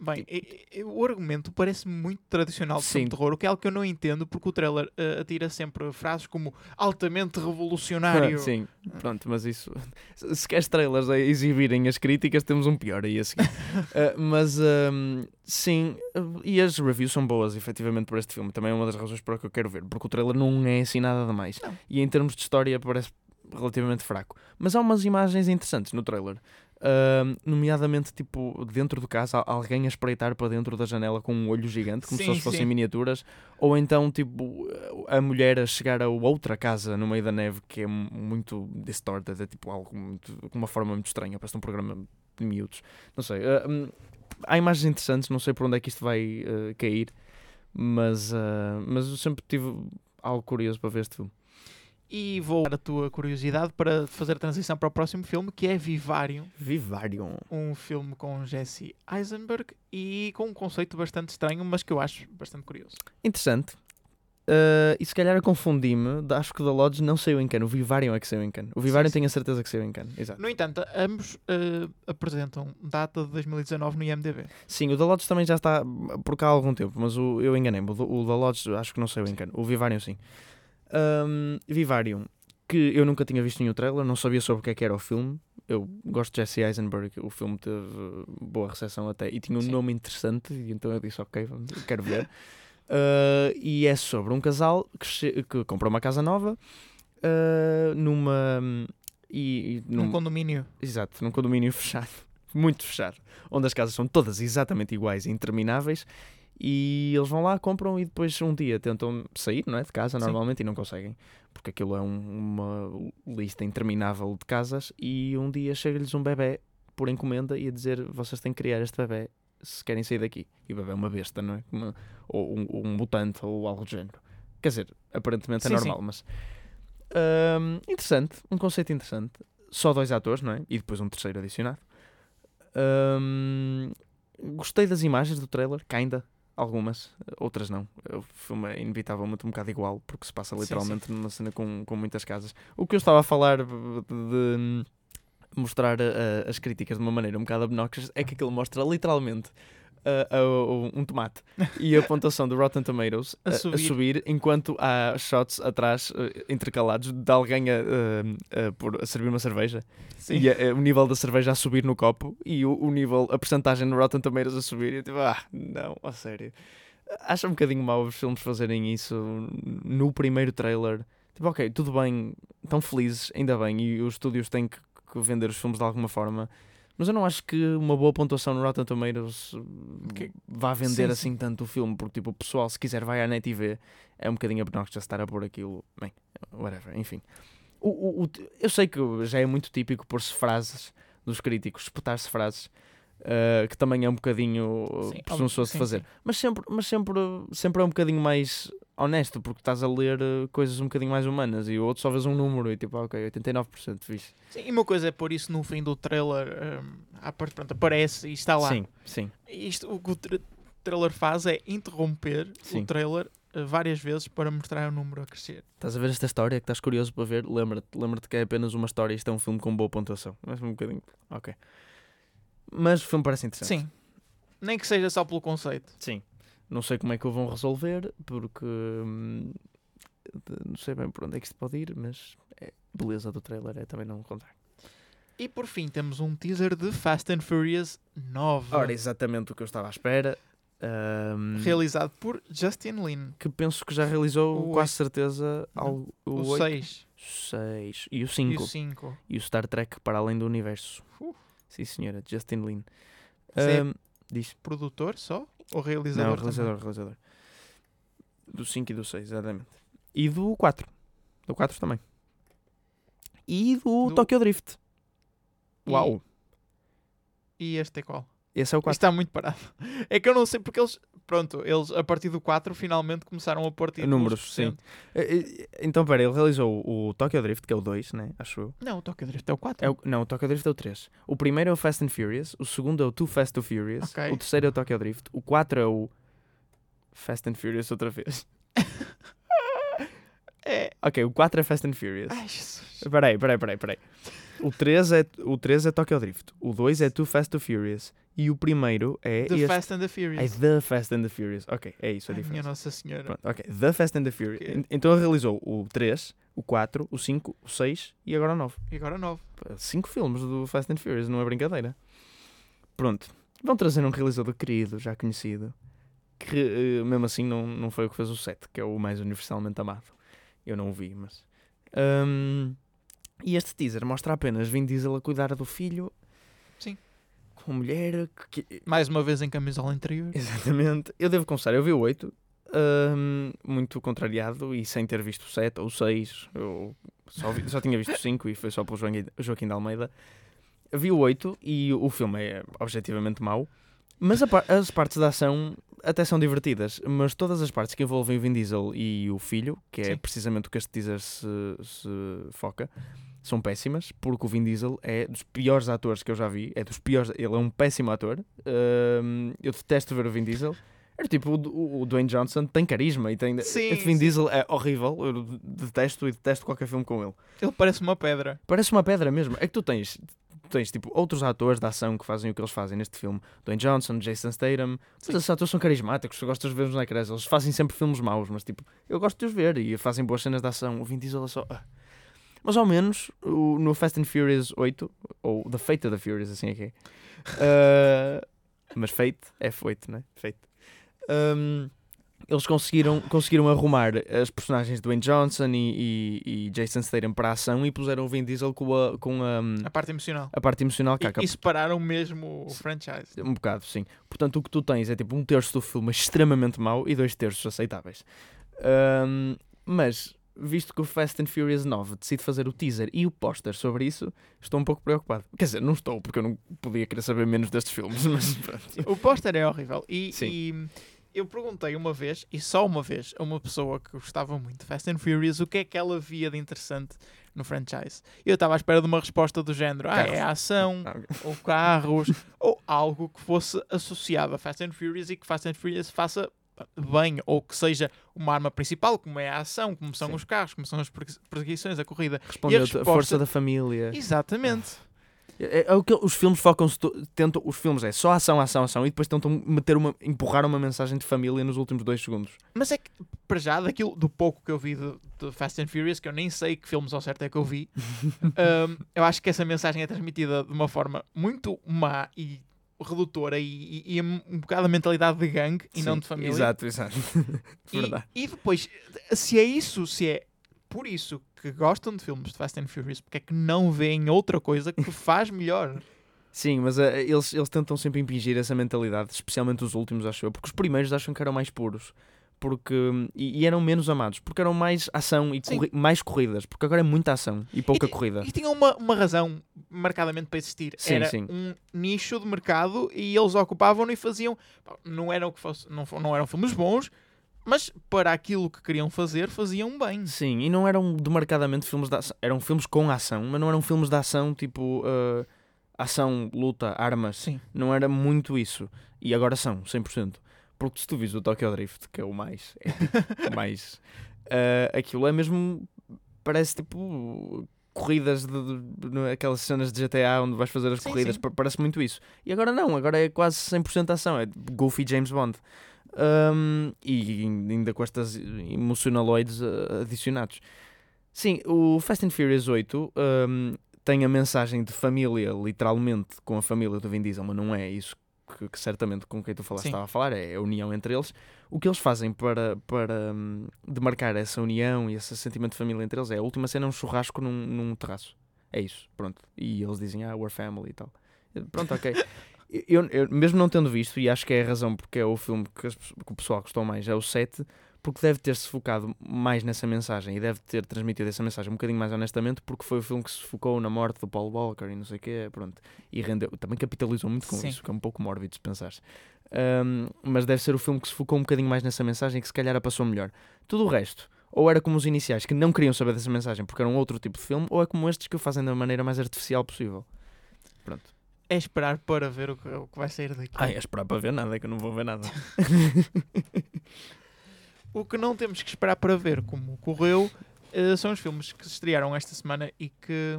Speaker 2: Bem, e- o argumento parece muito tradicional de filme de terror, o que é algo que eu não entendo, porque o trailer eh, atira sempre frases como altamente revolucionário.
Speaker 3: Sim, pronto, mas isso. Se queres trailers a exibirem as críticas, temos um pior aí a seguir. Uh, mas um, sim, uh, e as reviews são boas, efetivamente, por este filme. Também é uma das razões para que eu quero ver, porque o trailer não é assim nada demais.
Speaker 2: Não.
Speaker 3: E em termos de história, parece relativamente fraco. Mas há umas imagens interessantes no trailer. Uh, nomeadamente, tipo, dentro do caso, alguém a espreitar para dentro da janela com um olho gigante, como se
Speaker 2: Sim,
Speaker 3: eles fossem
Speaker 2: sim.
Speaker 3: miniaturas, ou então, tipo, a mulher a chegar a outra casa no meio da neve que é mu- muito distorted, é tipo algo muito, com uma forma muito estranha, parece um programa de miúdos. Não sei. uh, há imagens interessantes, não sei por onde é que isto vai uh, cair, mas, uh, mas eu sempre tive algo curioso para ver este filme.
Speaker 2: E vou dar a tua curiosidade para fazer a transição para o próximo filme, que é Vivarium,
Speaker 3: Vivarium.
Speaker 2: um filme com Jesse Eisenberg e com um conceito bastante estranho, mas que eu acho bastante curioso.
Speaker 3: Interessante. Uh, e se calhar confundi-me, acho que o da Lodge não saiu em cano, o Vivarium é que saiu em cano. O Vivarium
Speaker 2: sim.
Speaker 3: tenho a certeza que saiu em cano, exato.
Speaker 2: No entanto, ambos eh, apresentam data de 2019 no IMDb.
Speaker 3: Sim, o da Lodge também já está por cá há algum tempo, mas o, eu enganei-me. O, o da Lodge acho que não saiu em cano. O Vivarium sim. Um, Vivarium, que eu nunca tinha visto nenhum trailer, não sabia sobre o que é que era o filme. Eu gosto de Jesse Eisenberg, o filme teve boa recepção até e tinha um
Speaker 2: Sim.
Speaker 3: nome interessante, e então eu disse: Ok, vamos, quero ver. Uh, e é sobre um casal que, que compra uma casa nova uh, numa. E, e
Speaker 2: Num
Speaker 3: num-
Speaker 2: condomínio.
Speaker 3: Exato, num condomínio fechado, muito fechado, onde as casas são todas exatamente iguais e intermináveis. E eles vão lá, compram e depois um dia tentam sair não é, de casa
Speaker 2: Sim.
Speaker 3: normalmente e não conseguem, porque aquilo é um- uma lista interminável de casas. E um dia chega-lhes um bebê por encomenda e a dizer: Vocês têm que criar este bebê se querem sair daqui. E o bebê é uma besta, não é? Uma- ou um, um mutante ou algo do género. Quer dizer, aparentemente é
Speaker 2: Sim,
Speaker 3: normal, mas. Hum, interessante, um conceito interessante. Só dois atores, não é? E depois um terceiro adicionado. Hum, gostei das imagens do trailer, kinda. Algumas, outras não. O filme é inevitavelmente um bocado igual, porque se passa
Speaker 2: Sim,
Speaker 3: literalmente numa cena com, com muitas casas. O que eu estava a falar de, de mostrar uh, as críticas de uma maneira um bocado obnoxious é que aquilo mostra literalmente uh, uh, um tomate e a pontuação do Rotten Tomatoes
Speaker 2: A subir.
Speaker 3: a subir enquanto há shots atrás uh, intercalados de alguém a, a a servir uma cerveja
Speaker 2: Sim.
Speaker 3: e a- a- o nível da cerveja a subir no copo e o, o nível, a percentagem no Rotten Tomatoes a subir e eu tipo, ah, não, a sério. Acho um bocadinho mau os filmes fazerem isso no primeiro trailer. Tipo, ok, tudo bem, estão felizes, ainda bem, e os estúdios têm que, que vender os filmes de alguma forma. Mas eu não acho que uma boa pontuação no Rotten Tomatoes
Speaker 2: Que-
Speaker 3: vá vender
Speaker 2: Sim, sim.
Speaker 3: assim tanto o filme, porque tipo, o pessoal, se quiser, vai à net e vê. É um bocadinho obnoxious estar a pôr aquilo. Bem, whatever, enfim. O, o- o- eu sei que já é muito típico pôr-se frases dos críticos, espetar-se frases, uh, que também é um bocadinho
Speaker 2: Sim,
Speaker 3: presunçoso de
Speaker 2: sim,
Speaker 3: fazer.
Speaker 2: sim.
Speaker 3: Mas sempre, mas sempre, sempre é um bocadinho mais honesto, porque estás a ler uh, coisas um bocadinho mais humanas e o outro só vês um número e tipo, ok, 89% fixe.
Speaker 2: Sim, e uma coisa é pôr isso no fim do trailer, hum, à parte, pronto, aparece e está lá.
Speaker 3: Sim, sim.
Speaker 2: Isto, o que o tra- trailer faz é interromper
Speaker 3: Sim.
Speaker 2: o trailer eh, várias vezes para mostrar o número a crescer.
Speaker 3: Estás a ver esta história que estás curioso para ver? Lembra-te, lembra-te que é apenas uma história e isto é um filme com boa pontuação. Mas um bocadinho. Ok. Mas o filme parece interessante.
Speaker 2: Sim. Nem que seja só pelo conceito.
Speaker 3: Sim. Não sei como é que o vão resolver, porque hum, não sei bem por onde é que isto pode ir, mas é beleza do trailer é também não contar.
Speaker 2: E por fim temos um teaser de Fast and Furious 9,
Speaker 3: Ora, exatamente o que eu estava à espera. Ahm,
Speaker 2: realizado por Justin Lin.
Speaker 3: que penso que já realizou
Speaker 2: O
Speaker 3: quase certeza ao, o,
Speaker 2: O
Speaker 3: oito,
Speaker 2: 6
Speaker 3: seis e o
Speaker 2: e
Speaker 3: 5
Speaker 2: o 5.
Speaker 3: e o Star Trek para além do universo.
Speaker 2: Uh.
Speaker 3: Sim, senhora, Justin Lin.
Speaker 2: Zé,
Speaker 3: Ahm, diz.
Speaker 2: Produtor só? Ou realizador?
Speaker 3: Não,
Speaker 2: também?
Speaker 3: realizador, realizador. Do 5 e do 6, exatamente. E do 4. Do 4 também. E do,
Speaker 2: Do-
Speaker 3: Tokyo Drift.
Speaker 2: E-
Speaker 3: Uau!
Speaker 2: E este é qual?
Speaker 3: Esse é o
Speaker 2: Isto
Speaker 3: 4.
Speaker 2: está muito parado. É que eu não sei porque eles, pronto, eles a partir do 4 finalmente começaram a pôr
Speaker 3: Números, sim. Eh, eh, Então, pera, ele realizou o Tokyo Drift, que é o 2, né? Acho eu.
Speaker 2: Não, o Tokyo Drift é o 4.
Speaker 3: É o, não, o Tokyo Drift é o 3. O primeiro é o Fast and Furious. O segundo é o Too Fast to Furious.
Speaker 2: Ok.
Speaker 3: O terceiro é o Tokyo Drift. O 4 é o Fast and Furious outra vez.
Speaker 2: É.
Speaker 3: Ok, o 4 é Fast and Furious.
Speaker 2: Ai, Jesus.
Speaker 3: Peraí, peraí, peraí, peraí. O 3 é, o 3 é Tokyo Drift. O 2 é Too Fast to Furious. E o primeiro é.
Speaker 2: The
Speaker 3: este-
Speaker 2: Fast and the
Speaker 3: É
Speaker 2: Furious.
Speaker 3: The Fast and the Furious. Ok, é isso a
Speaker 2: Ai, minha
Speaker 3: diferença.
Speaker 2: Nossa Senhora.
Speaker 3: Pronto, ok. The Fast and the Furious.
Speaker 2: Ok.
Speaker 3: En- Então ele realizou o 3, o 4, o 5, o 6 e agora o 9.
Speaker 2: E agora 9.
Speaker 3: 5 filmes do Fast and Furious, não é brincadeira. Pronto. Vão trazer um realizador querido, já conhecido, que eh, mesmo assim não, não foi o que fez o 7, que é o mais universalmente amado. Eu não o vi, mas. Ahm, e este teaser mostra apenas Vin Diesel a cuidar do filho.
Speaker 2: Sim.
Speaker 3: Com mulher. Que,
Speaker 2: Mais uma vez em camisola interior.
Speaker 3: Exatamente. Eu devo confessar, eu vi o 8, ahm, muito contrariado e sem ter visto o 7 ou o 6. Eu só, vi- só tinha visto o 5 e foi só pelo Joaquim, Joaquim de Almeida. Vi o 8 e o filme é objetivamente mau, mas par- as partes da ação até são divertidas. Mas todas as partes que envolvem o Vin Diesel e o filho, que é
Speaker 2: Sim.
Speaker 3: precisamente o que este teaser se, se foca, são péssimas, porque o Vin Diesel é dos piores atores que eu já vi. É dos piores, ele é um péssimo ator. Ahm, eu detesto ver o Vin Diesel. Era tipo, o, o- Dwayne Johnson tem carisma e tem.
Speaker 2: Sim,
Speaker 3: este Vin
Speaker 2: sim.
Speaker 3: Diesel é horrível. Eu detesto e detesto qualquer filme com ele.
Speaker 2: Ele parece uma pedra.
Speaker 3: Parece uma pedra mesmo. É que tu tens, tens tipo, outros atores da ação que fazem o que eles fazem neste filme. Dwayne Johnson, Jason Statham. Mas
Speaker 2: Sim.
Speaker 3: esses atores são carismáticos. Tu gostas de ver-os na ecrãs. Eles fazem sempre filmes maus, mas tipo, eu gosto de os ver e fazem boas cenas de ação. O Vin Diesel é só. ah. Mas ao menos no Fast and Furious 8, ou The Fate of the Furious, assim é que é. Ah, mas Fate, F8, né? Fate. Ahm, eles conseguiram, conseguiram arrumar as personagens de Dwayne Johnson e, e, e Jason Statham para a ação e puseram o Vin Diesel com a, com a,
Speaker 2: A parte emocional.
Speaker 3: a parte emocional que
Speaker 2: E,
Speaker 3: acaba.
Speaker 2: e separaram mesmo o franchise.
Speaker 3: Um bocado, sim. Portanto, o que tu tens é tipo um terço do filme extremamente mau e dois terços aceitáveis. Ahm, mas, visto que o Fast and Furious 9 decide fazer o teaser e o póster sobre isso, estou um pouco preocupado. Quer dizer, não estou, porque eu não podia querer saber menos destes filmes, mas pronto.
Speaker 2: O póster é horrível. E,
Speaker 3: Sim.
Speaker 2: e eu perguntei uma vez, e só uma vez, a uma pessoa que gostava muito de Fast and Furious o que é que ela via de interessante no franchise. E eu estava à espera de uma resposta do género: ah, é a ação,
Speaker 3: Ah,
Speaker 2: ou carros, ou algo que fosse associado a Fast and Furious e que Fast and Furious faça bem, ou que seja uma arma principal, como é a ação, como são
Speaker 3: Sim.
Speaker 2: os carros, como são as perse- perseguições, a corrida.
Speaker 3: Respondeu-te a,
Speaker 2: resposta-
Speaker 3: força da família.
Speaker 2: Exatamente.
Speaker 3: É, é o que os filmes focam-se, tentam, os filmes é só ação, ação, ação e depois tentam meter uma, empurrar uma mensagem de família nos últimos dois segundos.
Speaker 2: Mas é que, para já, daquilo, do pouco que eu vi de, de Fast and Furious, que eu nem sei que filmes ao certo é que eu vi, hum, eu acho que essa mensagem é transmitida de uma forma muito má e redutora e, e, e um bocado a mentalidade de gangue e não
Speaker 3: Sim,
Speaker 2: de família.
Speaker 3: Exato, exato.
Speaker 2: E,
Speaker 3: Verdade.
Speaker 2: e depois, se é isso, se é por isso que gostam de filmes de Fast and Furious, porque é que não veem outra coisa que faz melhor?
Speaker 3: Sim, mas eh, eles, eles tentam sempre impingir essa mentalidade, especialmente os últimos, acho eu, porque os primeiros acham que eram mais puros. Porque, e, e eram menos amados, porque eram mais ação e corri- mais corridas, porque agora é muita ação e pouca
Speaker 2: ti-
Speaker 3: corrida.
Speaker 2: E tinham uma, uma razão marcadamente para existir.
Speaker 3: Sim,
Speaker 2: era
Speaker 3: sim.
Speaker 2: um nicho de mercado e eles ocupavam e faziam. Não eram, que fosse, não, não eram filmes bons, mas para aquilo que queriam fazer, faziam bem.
Speaker 3: Sim, e não eram demarcadamente filmes de ação, eram filmes com ação, mas não eram filmes de ação tipo eh, ação, luta, armas.
Speaker 2: Sim.
Speaker 3: Não era muito isso. E agora são, 100%. Porque se tu vis o Tokyo Drift, que é o mais. É, o mais eh, aquilo é mesmo. Parece tipo. Corridas de, de- de- aquelas cenas de GTA onde vais fazer as
Speaker 2: Sim,
Speaker 3: corridas,
Speaker 2: sim.
Speaker 3: pa- parece muito isso. E agora não, agora é quase 100% ação, é Goofy James Bond. Um, e ainda com estas emocionaloides uh, adicionados. Sim, o Fast and Furious 8 um, tem a mensagem de família, literalmente, com a família do Vin Diesel, mas não é isso que, que certamente com quem tu falaste
Speaker 2: Sim.
Speaker 3: estava a falar, é a união entre eles. O que eles fazem para, para hum, demarcar essa união e esse sentimento de família entre eles é a última cena é um churrasco num, num terraço. É isso, pronto. E eles dizem, ah, we're family e tal. Pronto, ok. Eu, eu- mesmo não tendo visto, e acho que é a razão porque é o filme que, as que o pessoal gostou mais, é o 7, porque deve ter-se focado mais nessa mensagem e deve ter transmitido essa mensagem um bocadinho mais honestamente, porque foi o filme que se focou na morte do Paul Walker e não sei o quê, pronto. E rendeu, também capitalizou muito com
Speaker 2: Sim.
Speaker 3: isso, que é um pouco mórbido se pensares. Ahm, mas deve ser o filme que se focou um bocadinho mais nessa mensagem e que se calhar a passou melhor. Tudo o resto, ou era como os iniciais que não queriam saber dessa mensagem porque era um outro tipo de filme, ou é como estes que o fazem da maneira mais artificial possível. Pronto.
Speaker 2: É esperar para ver o que, o que vai sair daqui.
Speaker 3: Ah, é esperar para ver nada, é que eu não vou ver nada.
Speaker 2: O que não temos que esperar para ver como correu eh, são os filmes que se estrearam esta semana e que,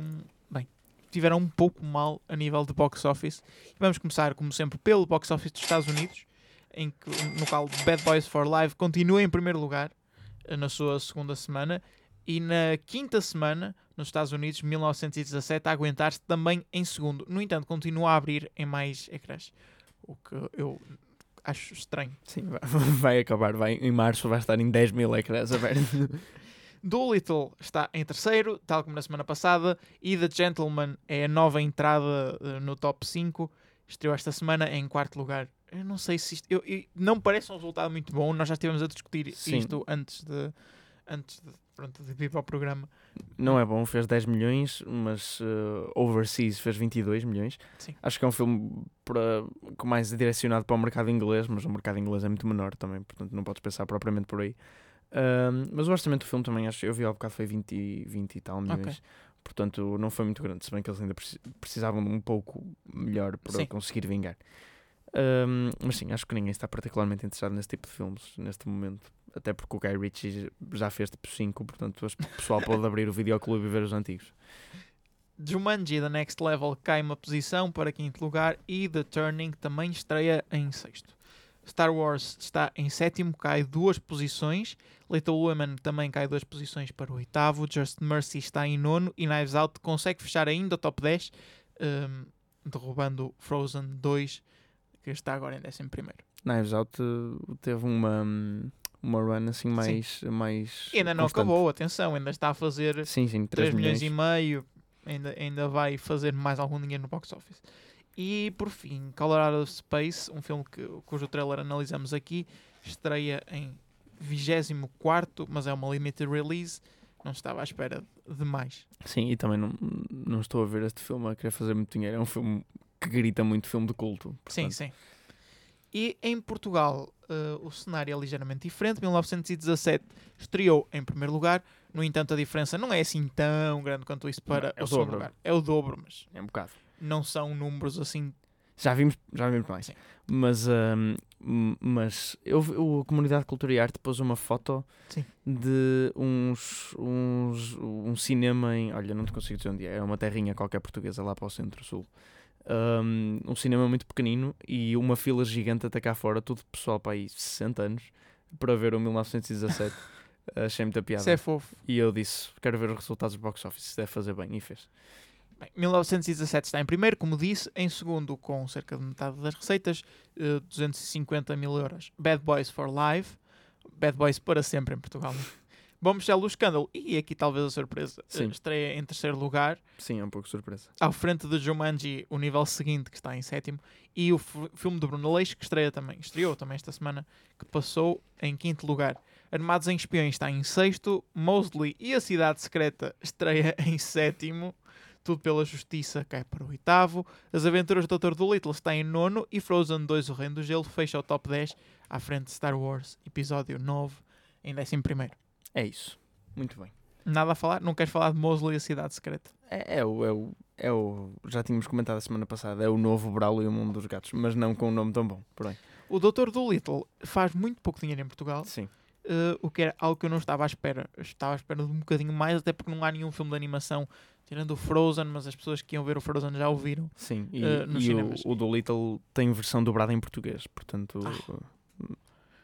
Speaker 2: bem, tiveram um pouco mal a nível de box office. E vamos começar, como sempre, pelo box office dos Estados Unidos, em que, no qual Bad Boys for Life continua em primeiro lugar eh, na sua segunda semana. E na quinta semana, nos Estados Unidos, 1917, a aguentar-se também em segundo. No entanto, continua a abrir em mais ecrãs. O que eu acho estranho.
Speaker 3: Sim, vai, acabar, vai, em março vai estar em 10 mil ecrãs abertos.
Speaker 2: Dolittle está em terceiro, tal como na semana passada, e The Gentleman é a nova entrada eh, no top 5. Estreou esta semana em quarto lugar. Eu não sei se isto. eu- eu- não parece um resultado muito bom. Nós já estivemos a discutir
Speaker 3: Sim.
Speaker 2: isto antes de. Antes de, pronto, de vir para o programa.
Speaker 3: Não é bom, fez 10 milhões, mas uh, Overseas fez 22 milhões.
Speaker 2: Sim.
Speaker 3: Acho que é um filme para, mais direcionado para o mercado inglês, mas o mercado inglês é muito menor também, portanto não podes pensar propriamente por aí. Ahm, mas o orçamento do filme também, acho eu vi há bocado, foi 20, e- 20 e tal milhões.
Speaker 2: Ok.
Speaker 3: Portanto, não foi muito grande, se bem que eles ainda preci- precisavam de um pouco melhor para
Speaker 2: Sim.
Speaker 3: conseguir vingar. Ahm, mas sim, acho que ninguém está particularmente interessado nesse tipo de filmes neste momento. Até porque o Guy Ritchie já fez tipo 5, portanto o pessoal pode abrir o videoclube e ver os antigos.
Speaker 2: Jumanji The Next Level cai uma posição para quinto lugar e The Turning também estreia em sexto. Star Wars está em sétimo, cai duas posições. Little Women também cai duas posições para o oitavo. Just Mercy está em nono e Knives Out consegue fechar ainda o top 10, um, derrubando Frozen 2, que está agora em décimo primeiro.
Speaker 3: Knives Out uh, teve uma, uma run assim mais. mais
Speaker 2: E ainda não
Speaker 3: constante.
Speaker 2: acabou, atenção, ainda está a fazer
Speaker 3: Sim, sim,
Speaker 2: 3
Speaker 3: 3
Speaker 2: milhões
Speaker 3: milhões.
Speaker 2: e meio, ainda, ainda vai fazer mais algum dinheiro no box office. E por fim, Colorado Space, um filme que, cujo trailer analisamos aqui, estreia em 24, mas é uma limited release. Não estava à espera de mais.
Speaker 3: Sim, e também não, não estou a ver este filme a querer fazer muito dinheiro. É um filme que grita muito filme de culto.
Speaker 2: Sim,
Speaker 3: portanto,
Speaker 2: sim. E em Portugal, eh, o cenário é ligeiramente diferente. 1917 estreou em primeiro lugar. No entanto, a diferença não é assim tão grande quanto isso para
Speaker 3: Não, é
Speaker 2: o
Speaker 3: o
Speaker 2: segundo
Speaker 3: dobro.
Speaker 2: lugar. É o dobro, mas
Speaker 3: É um bocado.
Speaker 2: não são números assim
Speaker 3: Já vimos, já vimos mais.
Speaker 2: Sim.
Speaker 3: Mas, hum, m- mas eu, a comunidade de cultura e arte pôs uma foto
Speaker 2: Sim.
Speaker 3: de uns, uns um cinema em. Olha, não te consigo dizer onde é. É uma terrinha qualquer portuguesa lá para o centro-sul. Um, um cinema muito pequenino e uma fila gigante até cá fora, tudo pessoal para aí 60 anos, para ver o 1917. Achei muita piada.
Speaker 2: Isso é fofo.
Speaker 3: E eu disse: quero ver os resultados do box office, se deve fazer bem. E fez.
Speaker 2: Bem, 1917 está em primeiro, como disse. Em segundo, com cerca de metade das receitas, eh, 250 mil euros. Bad Boys for Life. Bad Boys para sempre em Portugal. Bom Michel, o escândalo. E aqui talvez a surpresa. eh,
Speaker 3: Sim.
Speaker 2: estreia em terceiro lugar.
Speaker 3: Sim, é um pouco surpresa.
Speaker 2: Ao frente de Jumanji, o nível seguinte, que está em sétimo. E o filme de Bruno Leix, que estreia também. Estreou também esta semana, que passou em quinto lugar. Armados em Espiões está em sexto. Mosley e a Cidade Secreta estreia em sétimo. Tudo pela Justiça cai para o oitavo. As Aventuras do Dr. Dolittle está em nono. E Frozen 2, O Reino do Gelo, fecha o top 10 à frente de Star Wars, episódio 9, em décimo primeiro.
Speaker 3: É isso. Muito bem.
Speaker 2: Nada a falar? Não queres falar de Mosley e a Cidade Secreta?
Speaker 3: É, é o, é, o, é o. Já tínhamos comentado a semana passada, é o novo Braulio e o Mundo dos Gatos, mas não com um nome tão bom. Porém,
Speaker 2: O Dr. Dolittle faz muito pouco dinheiro em Portugal.
Speaker 3: sim.
Speaker 2: Uh, o que era algo que eu não estava à espera. Eu estava à espera de um bocadinho mais, até porque não há nenhum filme de animação tirando o Frozen, mas as pessoas que iam ver o Frozen já o viram.
Speaker 3: Sim, e,
Speaker 2: nos
Speaker 3: e
Speaker 2: cinemas.
Speaker 3: o, o do Little tem versão dobrada em português, portanto,
Speaker 2: Ah.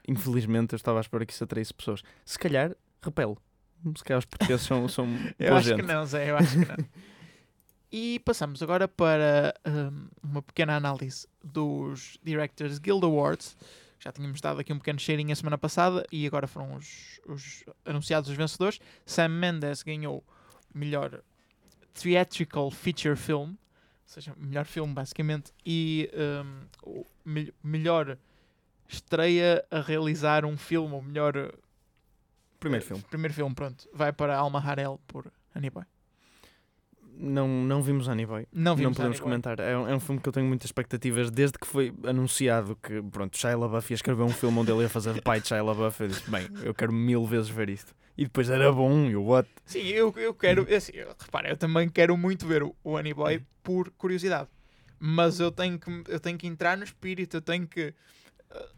Speaker 3: infelizmente eu estava à espera que isso atraísse pessoas. Se calhar, repele. Se calhar os portugueses são, são
Speaker 2: Eu acho
Speaker 3: gente.
Speaker 2: que não, Zé, eu acho que não. E passamos agora para hum, uma pequena análise dos Directors Guild Awards. Já tínhamos dado aqui um pequeno cheirinho a semana passada e agora foram os, os anunciados os vencedores. Sam Mendes ganhou melhor Theatrical Feature Film, ou seja, melhor filme basicamente, e o mel- melhor estreia a realizar um filme, ou melhor
Speaker 3: Primeiro filme.
Speaker 2: Primeiro filme, pronto. Vai para Alma Harel por Hannibal.
Speaker 3: Não, não vimos Boy.
Speaker 2: Não
Speaker 3: Não,
Speaker 2: vimos
Speaker 3: podemos
Speaker 2: Hannibal.
Speaker 3: comentar. É um, é um filme que eu tenho muitas expectativas desde que foi anunciado que, pronto, Shia LaBeouf ia escrever um filme onde ele ia fazer de pai de Shia LaBeouf. Eu disse, bem, eu quero mil vezes ver isto. E depois era bom, e o what?
Speaker 2: Sim, eu, eu quero. Assim, eu- repara, eu também quero muito ver o, o Honey Boy por curiosidade. Mas eu tenho que, eu tenho que entrar no espírito, eu tenho que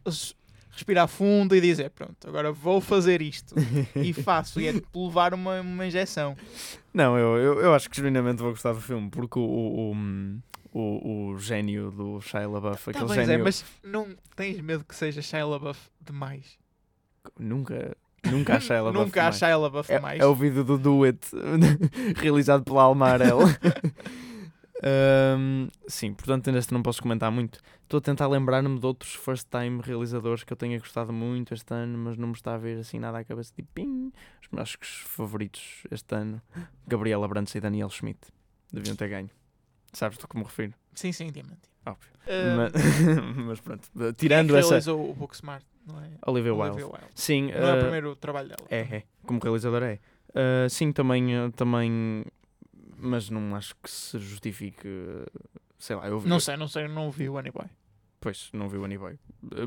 Speaker 2: s- respirar fundo e dizer: pronto, agora vou fazer isto. e faço, e é tipo levar uma, uma injeção.
Speaker 3: Não, eu, eu, eu acho que genuinamente vou gostar do filme, porque o, o, o, o, gênio do Shia LaBeouf, aquele
Speaker 2: Talvez é,
Speaker 3: gênio...
Speaker 2: mas não tens medo que seja Shia LaBeouf demais.
Speaker 3: Nunca, nunca Shia LaBeouf
Speaker 2: Nunca. Shia LaBeouf
Speaker 3: É, é o vídeo do Do It, realizado pela Alma. Ahm, sim, portanto, neste não posso comentar muito. Estou a tentar lembrar-me de outros first time realizadores que eu tenha gostado muito este ano, mas não me está a ver assim nada à cabeça. Tipo, pim, os meus favoritos este ano: Gabriela Brandes e Daniel Schmidt. Deviam ter ganho. Sabes do que me refiro?
Speaker 2: Sim, sim, diamante.
Speaker 3: Óbvio.
Speaker 2: Uh,
Speaker 3: Mas, mas pronto,
Speaker 2: quem é
Speaker 3: tirando
Speaker 2: que
Speaker 3: essa.
Speaker 2: realizou o Booksmart, não é?
Speaker 3: Olivia Wilde.
Speaker 2: Olivia Wilde.
Speaker 3: Sim,
Speaker 2: Não é o
Speaker 3: ah,
Speaker 2: primeiro trabalho dela.
Speaker 3: É, é. Como realizador é. Ah, sim, também, ah, também. Mas não acho que se justifique. Sei lá, eu
Speaker 2: Não sei, não sei, não vi o Hannibal.
Speaker 3: Pois, não vi o Annie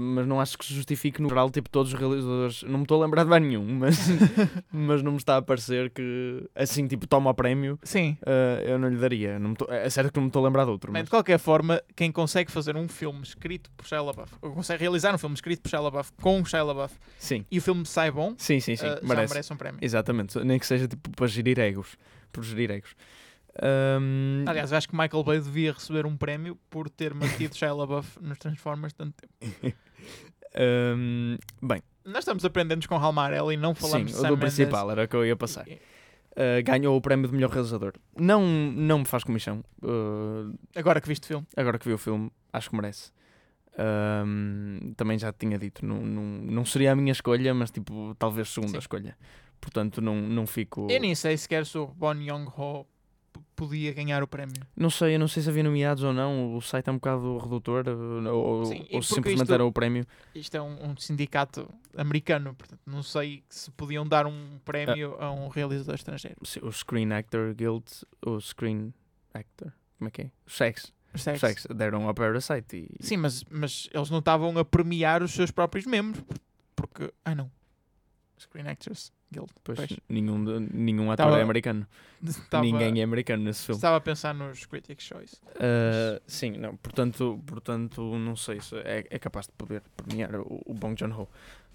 Speaker 3: Mas não acho que se justifique no geral, tipo, todos os realizadores. Não me estou a lembrar de mais nenhum, mas, mas não me está a parecer que assim, tipo, toma o prémio.
Speaker 2: Sim.
Speaker 3: ah, eu não lhe daria. Não tô- é certo que não me estou a lembrar de outro. Mas...
Speaker 2: de qualquer forma, quem consegue fazer um filme escrito por Shia LaBeouf, ou consegue realizar um filme escrito por Shia LaBeouf com Shia LaBeouf
Speaker 3: Sim,
Speaker 2: e o filme sai bom,
Speaker 3: sim, sim, sim.
Speaker 2: uh,
Speaker 3: merece.
Speaker 2: merece um prémio.
Speaker 3: Exatamente. Nem que seja tipo para gerir egos. Por gerir egos. Ahm,
Speaker 2: Aliás, acho que Michael Bay devia receber um prémio por ter mantido Shia LaBeouf nos Transformers tanto tempo.
Speaker 3: ahm, bem,
Speaker 2: Nós estamos aprendendo com Halmarel e não
Speaker 3: sim,
Speaker 2: falamos de
Speaker 3: o do
Speaker 2: Mendes.
Speaker 3: principal era o que eu ia passar. Uh, ganhou o prémio de melhor realizador. Não, não me faz comissão. Uh,
Speaker 2: Agora que viste o filme.
Speaker 3: agora que vi o filme, acho que merece. Ahm, também já tinha dito, não, não, não seria a minha escolha, mas tipo, talvez segunda
Speaker 2: Sim.
Speaker 3: escolha. Portanto, não, não fico.
Speaker 2: Eu nem sei sequer se o Bon Young-ho podia ganhar o prémio.
Speaker 3: Não sei, eu não sei se havia nomeados ou não. O site é um bocado redutor, uh, ou,
Speaker 2: Sim,
Speaker 3: simplesmente
Speaker 2: isto-
Speaker 3: era o prémio.
Speaker 2: Isto é um, um sindicato americano, portanto, não sei se podiam dar um prémio a um realizador estrangeiro.
Speaker 3: O Screen Actor Guild, o Screen Actor, como é que é? Os Sex. Os Sex deram ao Parasite e.
Speaker 2: Sim, mas, mas eles não estavam a premiar os seus próprios membros. Porque. Ah, não. Screen Actors Guild.
Speaker 3: Pois,
Speaker 2: Pois.
Speaker 3: Nenhum, nenhum ator é americano.
Speaker 2: Estava,
Speaker 3: Ninguém é americano nesse filme.
Speaker 2: Estava a pensar nos Critics' Choice.
Speaker 3: Uh, sim, não, portanto, portanto, não sei se é, é capaz de poder premiar o, o Bong Joon-ho.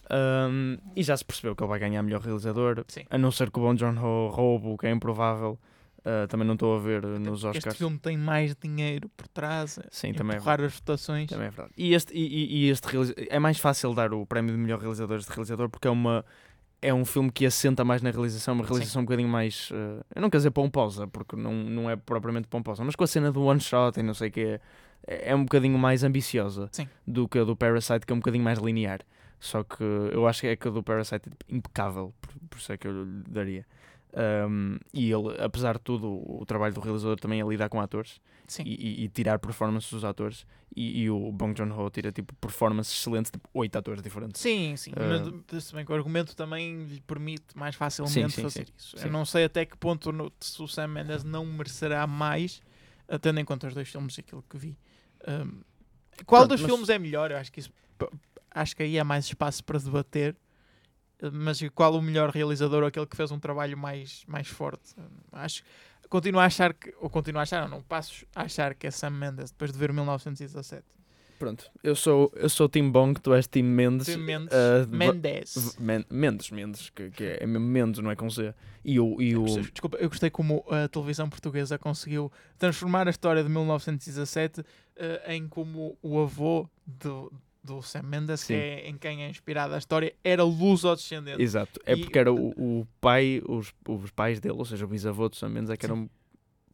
Speaker 3: Um, e já se percebeu que ele vai ganhar melhor realizador,
Speaker 2: Sim.
Speaker 3: a não ser que o Bong Joon-ho roube, o que é improvável. Uh, também não estou a ver uh, nos
Speaker 2: Este
Speaker 3: Oscars.
Speaker 2: filme tem mais dinheiro por trás. a
Speaker 3: Sim, também é
Speaker 2: empurrar as votações.
Speaker 3: Também é verdade. E este, e, e- este é mais fácil dar o prémio de melhor realizador a este realizador porque é uma é um filme que assenta mais na realização, uma realização um bocadinho mais eh, eu não quero dizer pomposa, porque não, não é propriamente pomposa, mas com a cena do one shot e não sei o que é, é um bocadinho mais ambiciosa
Speaker 2: Sim.
Speaker 3: do que a do Parasite, que é um bocadinho mais linear. Só que eu acho que é que a do Parasite é impecável, por, por isso é que eu lhe daria. Um, e ele, apesar de tudo, o, o trabalho do realizador também é lidar com atores e, e- tirar performances dos atores. E, e o Bong Joon-ho tira tipo performances excelentes, tipo oito atores diferentes.
Speaker 2: Sim, sim.
Speaker 3: Ah.
Speaker 2: Mas se bem que o argumento também lhe permite mais facilmente
Speaker 3: Sim, sim,
Speaker 2: fazer
Speaker 3: sim.
Speaker 2: isso. Eu não sei até que ponto no, se o Sam Mendes não merecerá mais, tendo em conta os dois filmes aquilo que vi. Ahm, qual
Speaker 3: Pronto,
Speaker 2: dos
Speaker 3: mas-
Speaker 2: filmes é melhor? Eu acho que isso, acho que aí há mais espaço para debater. Mas qual o melhor realizador ou aquele que fez um trabalho mais, mais forte? Acho continuo a achar que, ou continuo a achar, não, não passo a achar que é Sam Mendes depois de ver 1917.
Speaker 3: Pronto, eu sou, eu sou Tim Bong, tu és Tim Mendes.
Speaker 2: Tim Mendes,
Speaker 3: va-
Speaker 2: Mendes.
Speaker 3: Men- Mendes, Mendes, que, que é, é mesmo Mendes, não é com Z. E o. E o
Speaker 2: Desculpa, eu gostei como a televisão portuguesa conseguiu transformar a história de 1917 eh, em como o avô do, do Sam Mendes, que é em quem é inspirada a história, era luso-descendente.
Speaker 3: Exato, é
Speaker 2: E-
Speaker 3: porque era o, o pai, os, os pais dele, ou seja, o bisavô de Sam Mendes, é que
Speaker 2: Sim.
Speaker 3: eram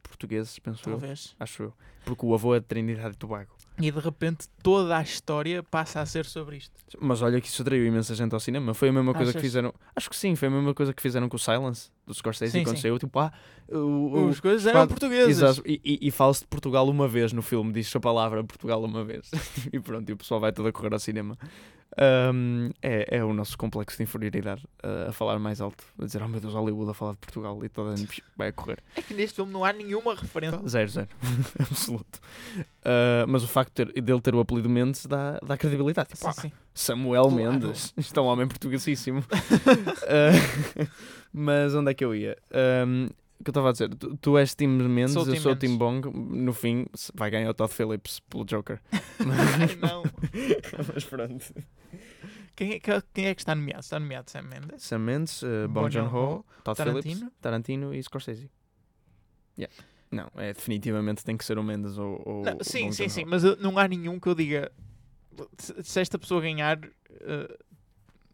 Speaker 3: portugueses, penso eu.
Speaker 2: Talvez.
Speaker 3: Acho eu. Porque o avô é de Trinidade e Tobago.
Speaker 2: E de repente toda a história passa a ser sobre isto.
Speaker 3: Mas olha que isso atraiu imensa gente ao cinema. Foi a mesma coisa que
Speaker 2: Achas?
Speaker 3: fizeram. Acho que sim, foi a mesma coisa que fizeram com o Silence do Scorsese
Speaker 2: Sim,
Speaker 3: quando
Speaker 2: sim.
Speaker 3: saiu. Tipo, ah, o,
Speaker 2: Os coisas eram portugueses.
Speaker 3: Exato. E, e, e fala-se de Portugal uma vez no filme, diz-se a palavra Portugal uma vez. e pronto, e o pessoal vai todo a correr ao cinema. Ahm, é, é o nosso complexo de inferioridade uh, a falar mais alto, a dizer, oh meu Deus, Hollywood a falar de Portugal e toda a gente vai a correr.
Speaker 2: É que neste filme não há nenhuma referência.
Speaker 3: Zero, zero. Absoluto. Uh, mas o facto de ter- dele ter o apelido Mendes dá, dá credibilidade. Tipo,
Speaker 2: Sim, sim.
Speaker 3: Samuel
Speaker 2: Claro.
Speaker 3: Mendes. Isto é um homem portuguesíssimo. Uh, mas onde é que eu ia? Um, que eu estava a dizer? Tu, tu és Tim Mendes,
Speaker 2: Sou
Speaker 3: eu
Speaker 2: Tim
Speaker 3: sou
Speaker 2: Mendes.
Speaker 3: Tim Bong. No fim, vai ganhar o Todd Phillips pelo Joker.
Speaker 2: Ai, não.
Speaker 3: mas pronto.
Speaker 2: Quem é, que- quem é que está nomeado? Está nomeado Sam Mendes?
Speaker 3: Sam Mendes, uh, Bong
Speaker 2: Bong
Speaker 3: Joon-ho, Todd
Speaker 2: Tarantino?
Speaker 3: Phillips, Tarantino e Scorsese. Yeah. Não, é definitivamente tem que ser o Mendes ou, ou
Speaker 2: Não,
Speaker 3: o
Speaker 2: sim, sim, sim. Mas uh, não há nenhum que eu diga. Se, se esta pessoa ganhar, uh,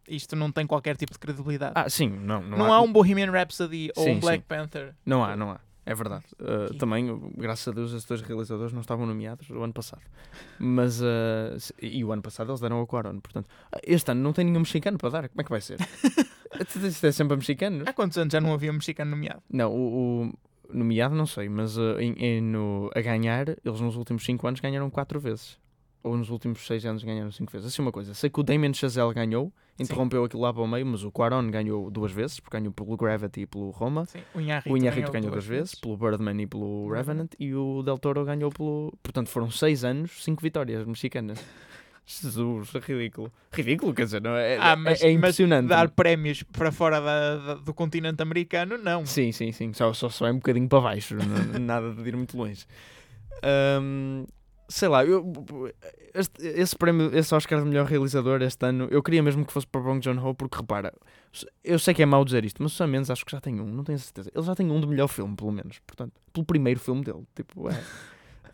Speaker 2: isto não tem qualquer tipo de credibilidade.
Speaker 3: Ah, sim, não, não,
Speaker 2: não, há... um Bohemian Rhapsody ou
Speaker 3: Sim,
Speaker 2: um Black
Speaker 3: sim.
Speaker 2: Panther.
Speaker 3: Não há, não há. É verdade. Uh, também, graças a Deus, esses dois realizadores não estavam nomeados o ano passado. Mas, uh, e o ano passado eles deram ao Quaron. Portanto, este ano não tem nenhum mexicano para dar. Como é que vai ser? Isto é sempre mexicano?
Speaker 2: Há quantos anos já não havia um mexicano nomeado?
Speaker 3: Não, o, o nomeado não sei, mas uh, em- em- no, a ganhar, eles nos últimos 5 anos ganharam 4 vezes. Ou nos últimos 6 anos ganharam 5 vezes. Assim uma coisa. Sei que o Damien Chazelle ganhou, interrompeu aquilo lá para o meio, mas o Quaron ganhou duas vezes, porque ganhou pelo Gravity e pelo Roma.
Speaker 2: Sim. O Inharrito,
Speaker 3: O Inharrito ganhou duas vezes, pelo Birdman e pelo Revenant, e o Del Toro ganhou pelo. Portanto, foram seis anos, cinco vitórias mexicanas. Jesus, ridículo. Ridículo, quer dizer, não é?
Speaker 2: Ah,
Speaker 3: é-
Speaker 2: mas-
Speaker 3: é, impressionante.
Speaker 2: Dar prémios para fora da- da- do continente americano, não.
Speaker 3: Sim, sim, sim. Só, só, só é um bocadinho para baixo, não- nada de ir muito longe. Ahm, sei lá, eu, este- esse prémio, esse Oscar de melhor realizador este ano, eu queria mesmo que fosse para Bong Joon-ho, porque repara, eu sei que é mau dizer isto, mas o Sam Mendes acho que já tem um, não tenho certeza. Ele já tem um de melhor filme, pelo menos, portanto, pelo primeiro filme dele, tipo, é.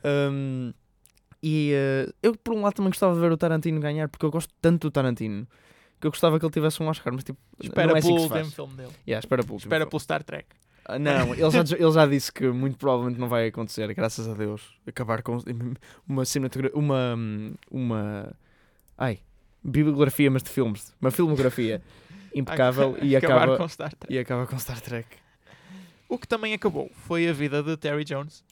Speaker 3: Ahm, e eh, eu, por um lado, também gostava de ver o Tarantino ganhar, porque eu gosto tanto do Tarantino que eu gostava que ele tivesse um Oscar, mas tipo,
Speaker 2: Espera
Speaker 3: é assim
Speaker 2: pelo
Speaker 3: se
Speaker 2: último filme dele.
Speaker 3: Yeah, espera pelo
Speaker 2: Espera pelo Star Trek.
Speaker 3: Não, ele já, ele já disse que muito provavelmente não vai acontecer, graças a Deus. Acabar com uma cinematografia. Uma. Uma. Ai. Bibliografia, mas de filmes. Uma filmografia impecável e, acaba,
Speaker 2: com Star Trek.
Speaker 3: e acaba com Star Trek.
Speaker 2: O que também acabou foi a vida de Terry Jones.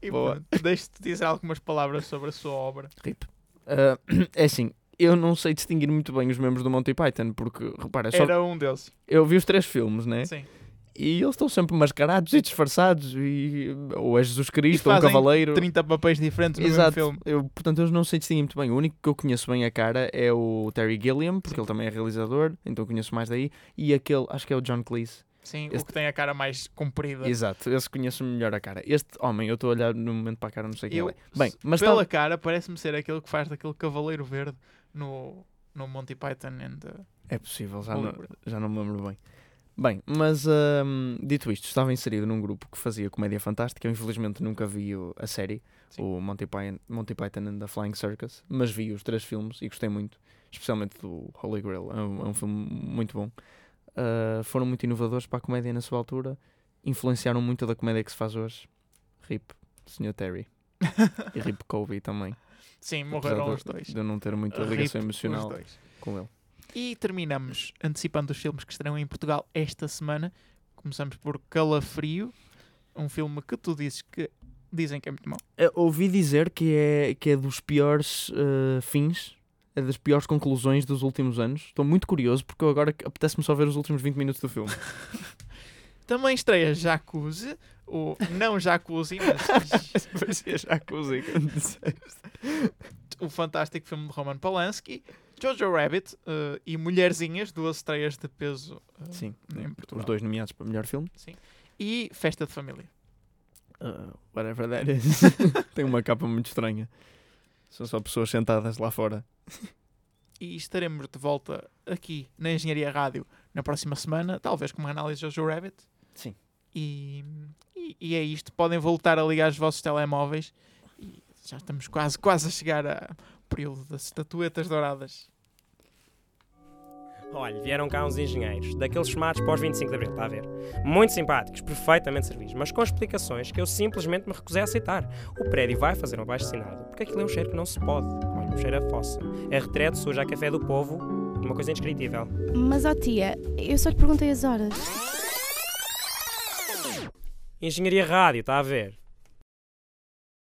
Speaker 2: E, e
Speaker 3: Boa.
Speaker 2: deixo-te dizer algumas palavras sobre a sua obra.
Speaker 3: RIP. Ah, é assim, eu não sei distinguir muito bem os membros do Monty Python, porque, repara, é só,
Speaker 2: Era um deles.
Speaker 3: eu vi os três filmes, né?
Speaker 2: Sim.
Speaker 3: E eles estão sempre mascarados e disfarçados. E, ou é Jesus Cristo, ou um cavaleiro.
Speaker 2: 30 papéis diferentes no
Speaker 3: Exato.
Speaker 2: filme.
Speaker 3: Eu, portanto, eu não sei distinguir muito bem. O único que eu conheço bem a cara é o Terry Gilliam, porque
Speaker 2: Sim.
Speaker 3: ele também é realizador, então conheço mais daí. E aquele, acho que é o John Cleese.
Speaker 2: Sim,
Speaker 3: Este-
Speaker 2: o que tem a cara mais comprida.
Speaker 3: Exato, esse conheço melhor a cara. Este homem, eu estou a olhar no momento para a cara, não sei quem
Speaker 2: Eu,
Speaker 3: é. Bem, mas
Speaker 2: pela
Speaker 3: tal-
Speaker 2: cara, parece-me ser aquele que faz daquele cavaleiro verde no, no Monty Python and the
Speaker 3: é possível, já não, já não me lembro bem. Bem, mas hum, dito isto, estava inserido num grupo que fazia comédia fantástica. Eu infelizmente nunca vi a série,
Speaker 2: Sim.
Speaker 3: o Monty Python, Monty Python and the Flying Circus, mas vi os três filmes e gostei muito, especialmente do Holy Grail. É um, é um filme muito bom. Uh, foram muito inovadores para a comédia na sua altura, influenciaram muito da comédia que se faz hoje. RIP, Sr. Terry. e RIP Kobe também.
Speaker 2: Sim, morreram os dois.
Speaker 3: De eu não ter muita
Speaker 2: Rip
Speaker 3: ligação
Speaker 2: os
Speaker 3: emocional
Speaker 2: dois.
Speaker 3: com ele.
Speaker 2: E terminamos antecipando os filmes que estarão em Portugal esta semana. Começamos por Calafrio, um filme que tu dizes que dizem que é muito mau.
Speaker 3: Eu ouvi dizer que é, que é dos piores eh, fins, é das piores conclusões dos últimos anos. Estou muito curioso porque eu agora apetece-me só ver os últimos 20 minutos do filme.
Speaker 2: Também estreia Jacuzzi, o não Jacuzzi, mas
Speaker 3: Parecia Jacuzzi quando disseste.
Speaker 2: o fantástico filme de Roman Polanski, Jojo Rabbit eh, e Mulherzinhas, duas estreias de peso eh,
Speaker 3: Sim,
Speaker 2: Portugal.
Speaker 3: os dois nomeados para melhor filme.
Speaker 2: E Festa de Família.
Speaker 3: Uh, whatever that is. Tem uma capa muito estranha. São só pessoas sentadas lá fora.
Speaker 2: E estaremos de volta aqui na Engenharia Rádio na próxima semana, talvez com uma análise de Jojo Rabbit.
Speaker 3: Sim.
Speaker 2: E, e, e é isto. Podem voltar a ligar os vossos telemóveis. E já estamos quase, quase a chegar ao período das estatuetas douradas.
Speaker 4: Olha, vieram cá uns engenheiros, daqueles chamados pós 25 de Abril, está a ver? Muito simpáticos, perfeitamente servidos, mas com explicações que eu simplesmente me recusei a aceitar. O prédio vai fazer um abaixo assinado, porque aquilo é um cheiro que não se pode. Olha, um cheiro a fossa. É retrete, suja a café do povo, uma coisa indescritível.
Speaker 5: Mas, ó tia, eu só lhe perguntei as horas.
Speaker 4: Engenharia rádio, está a ver?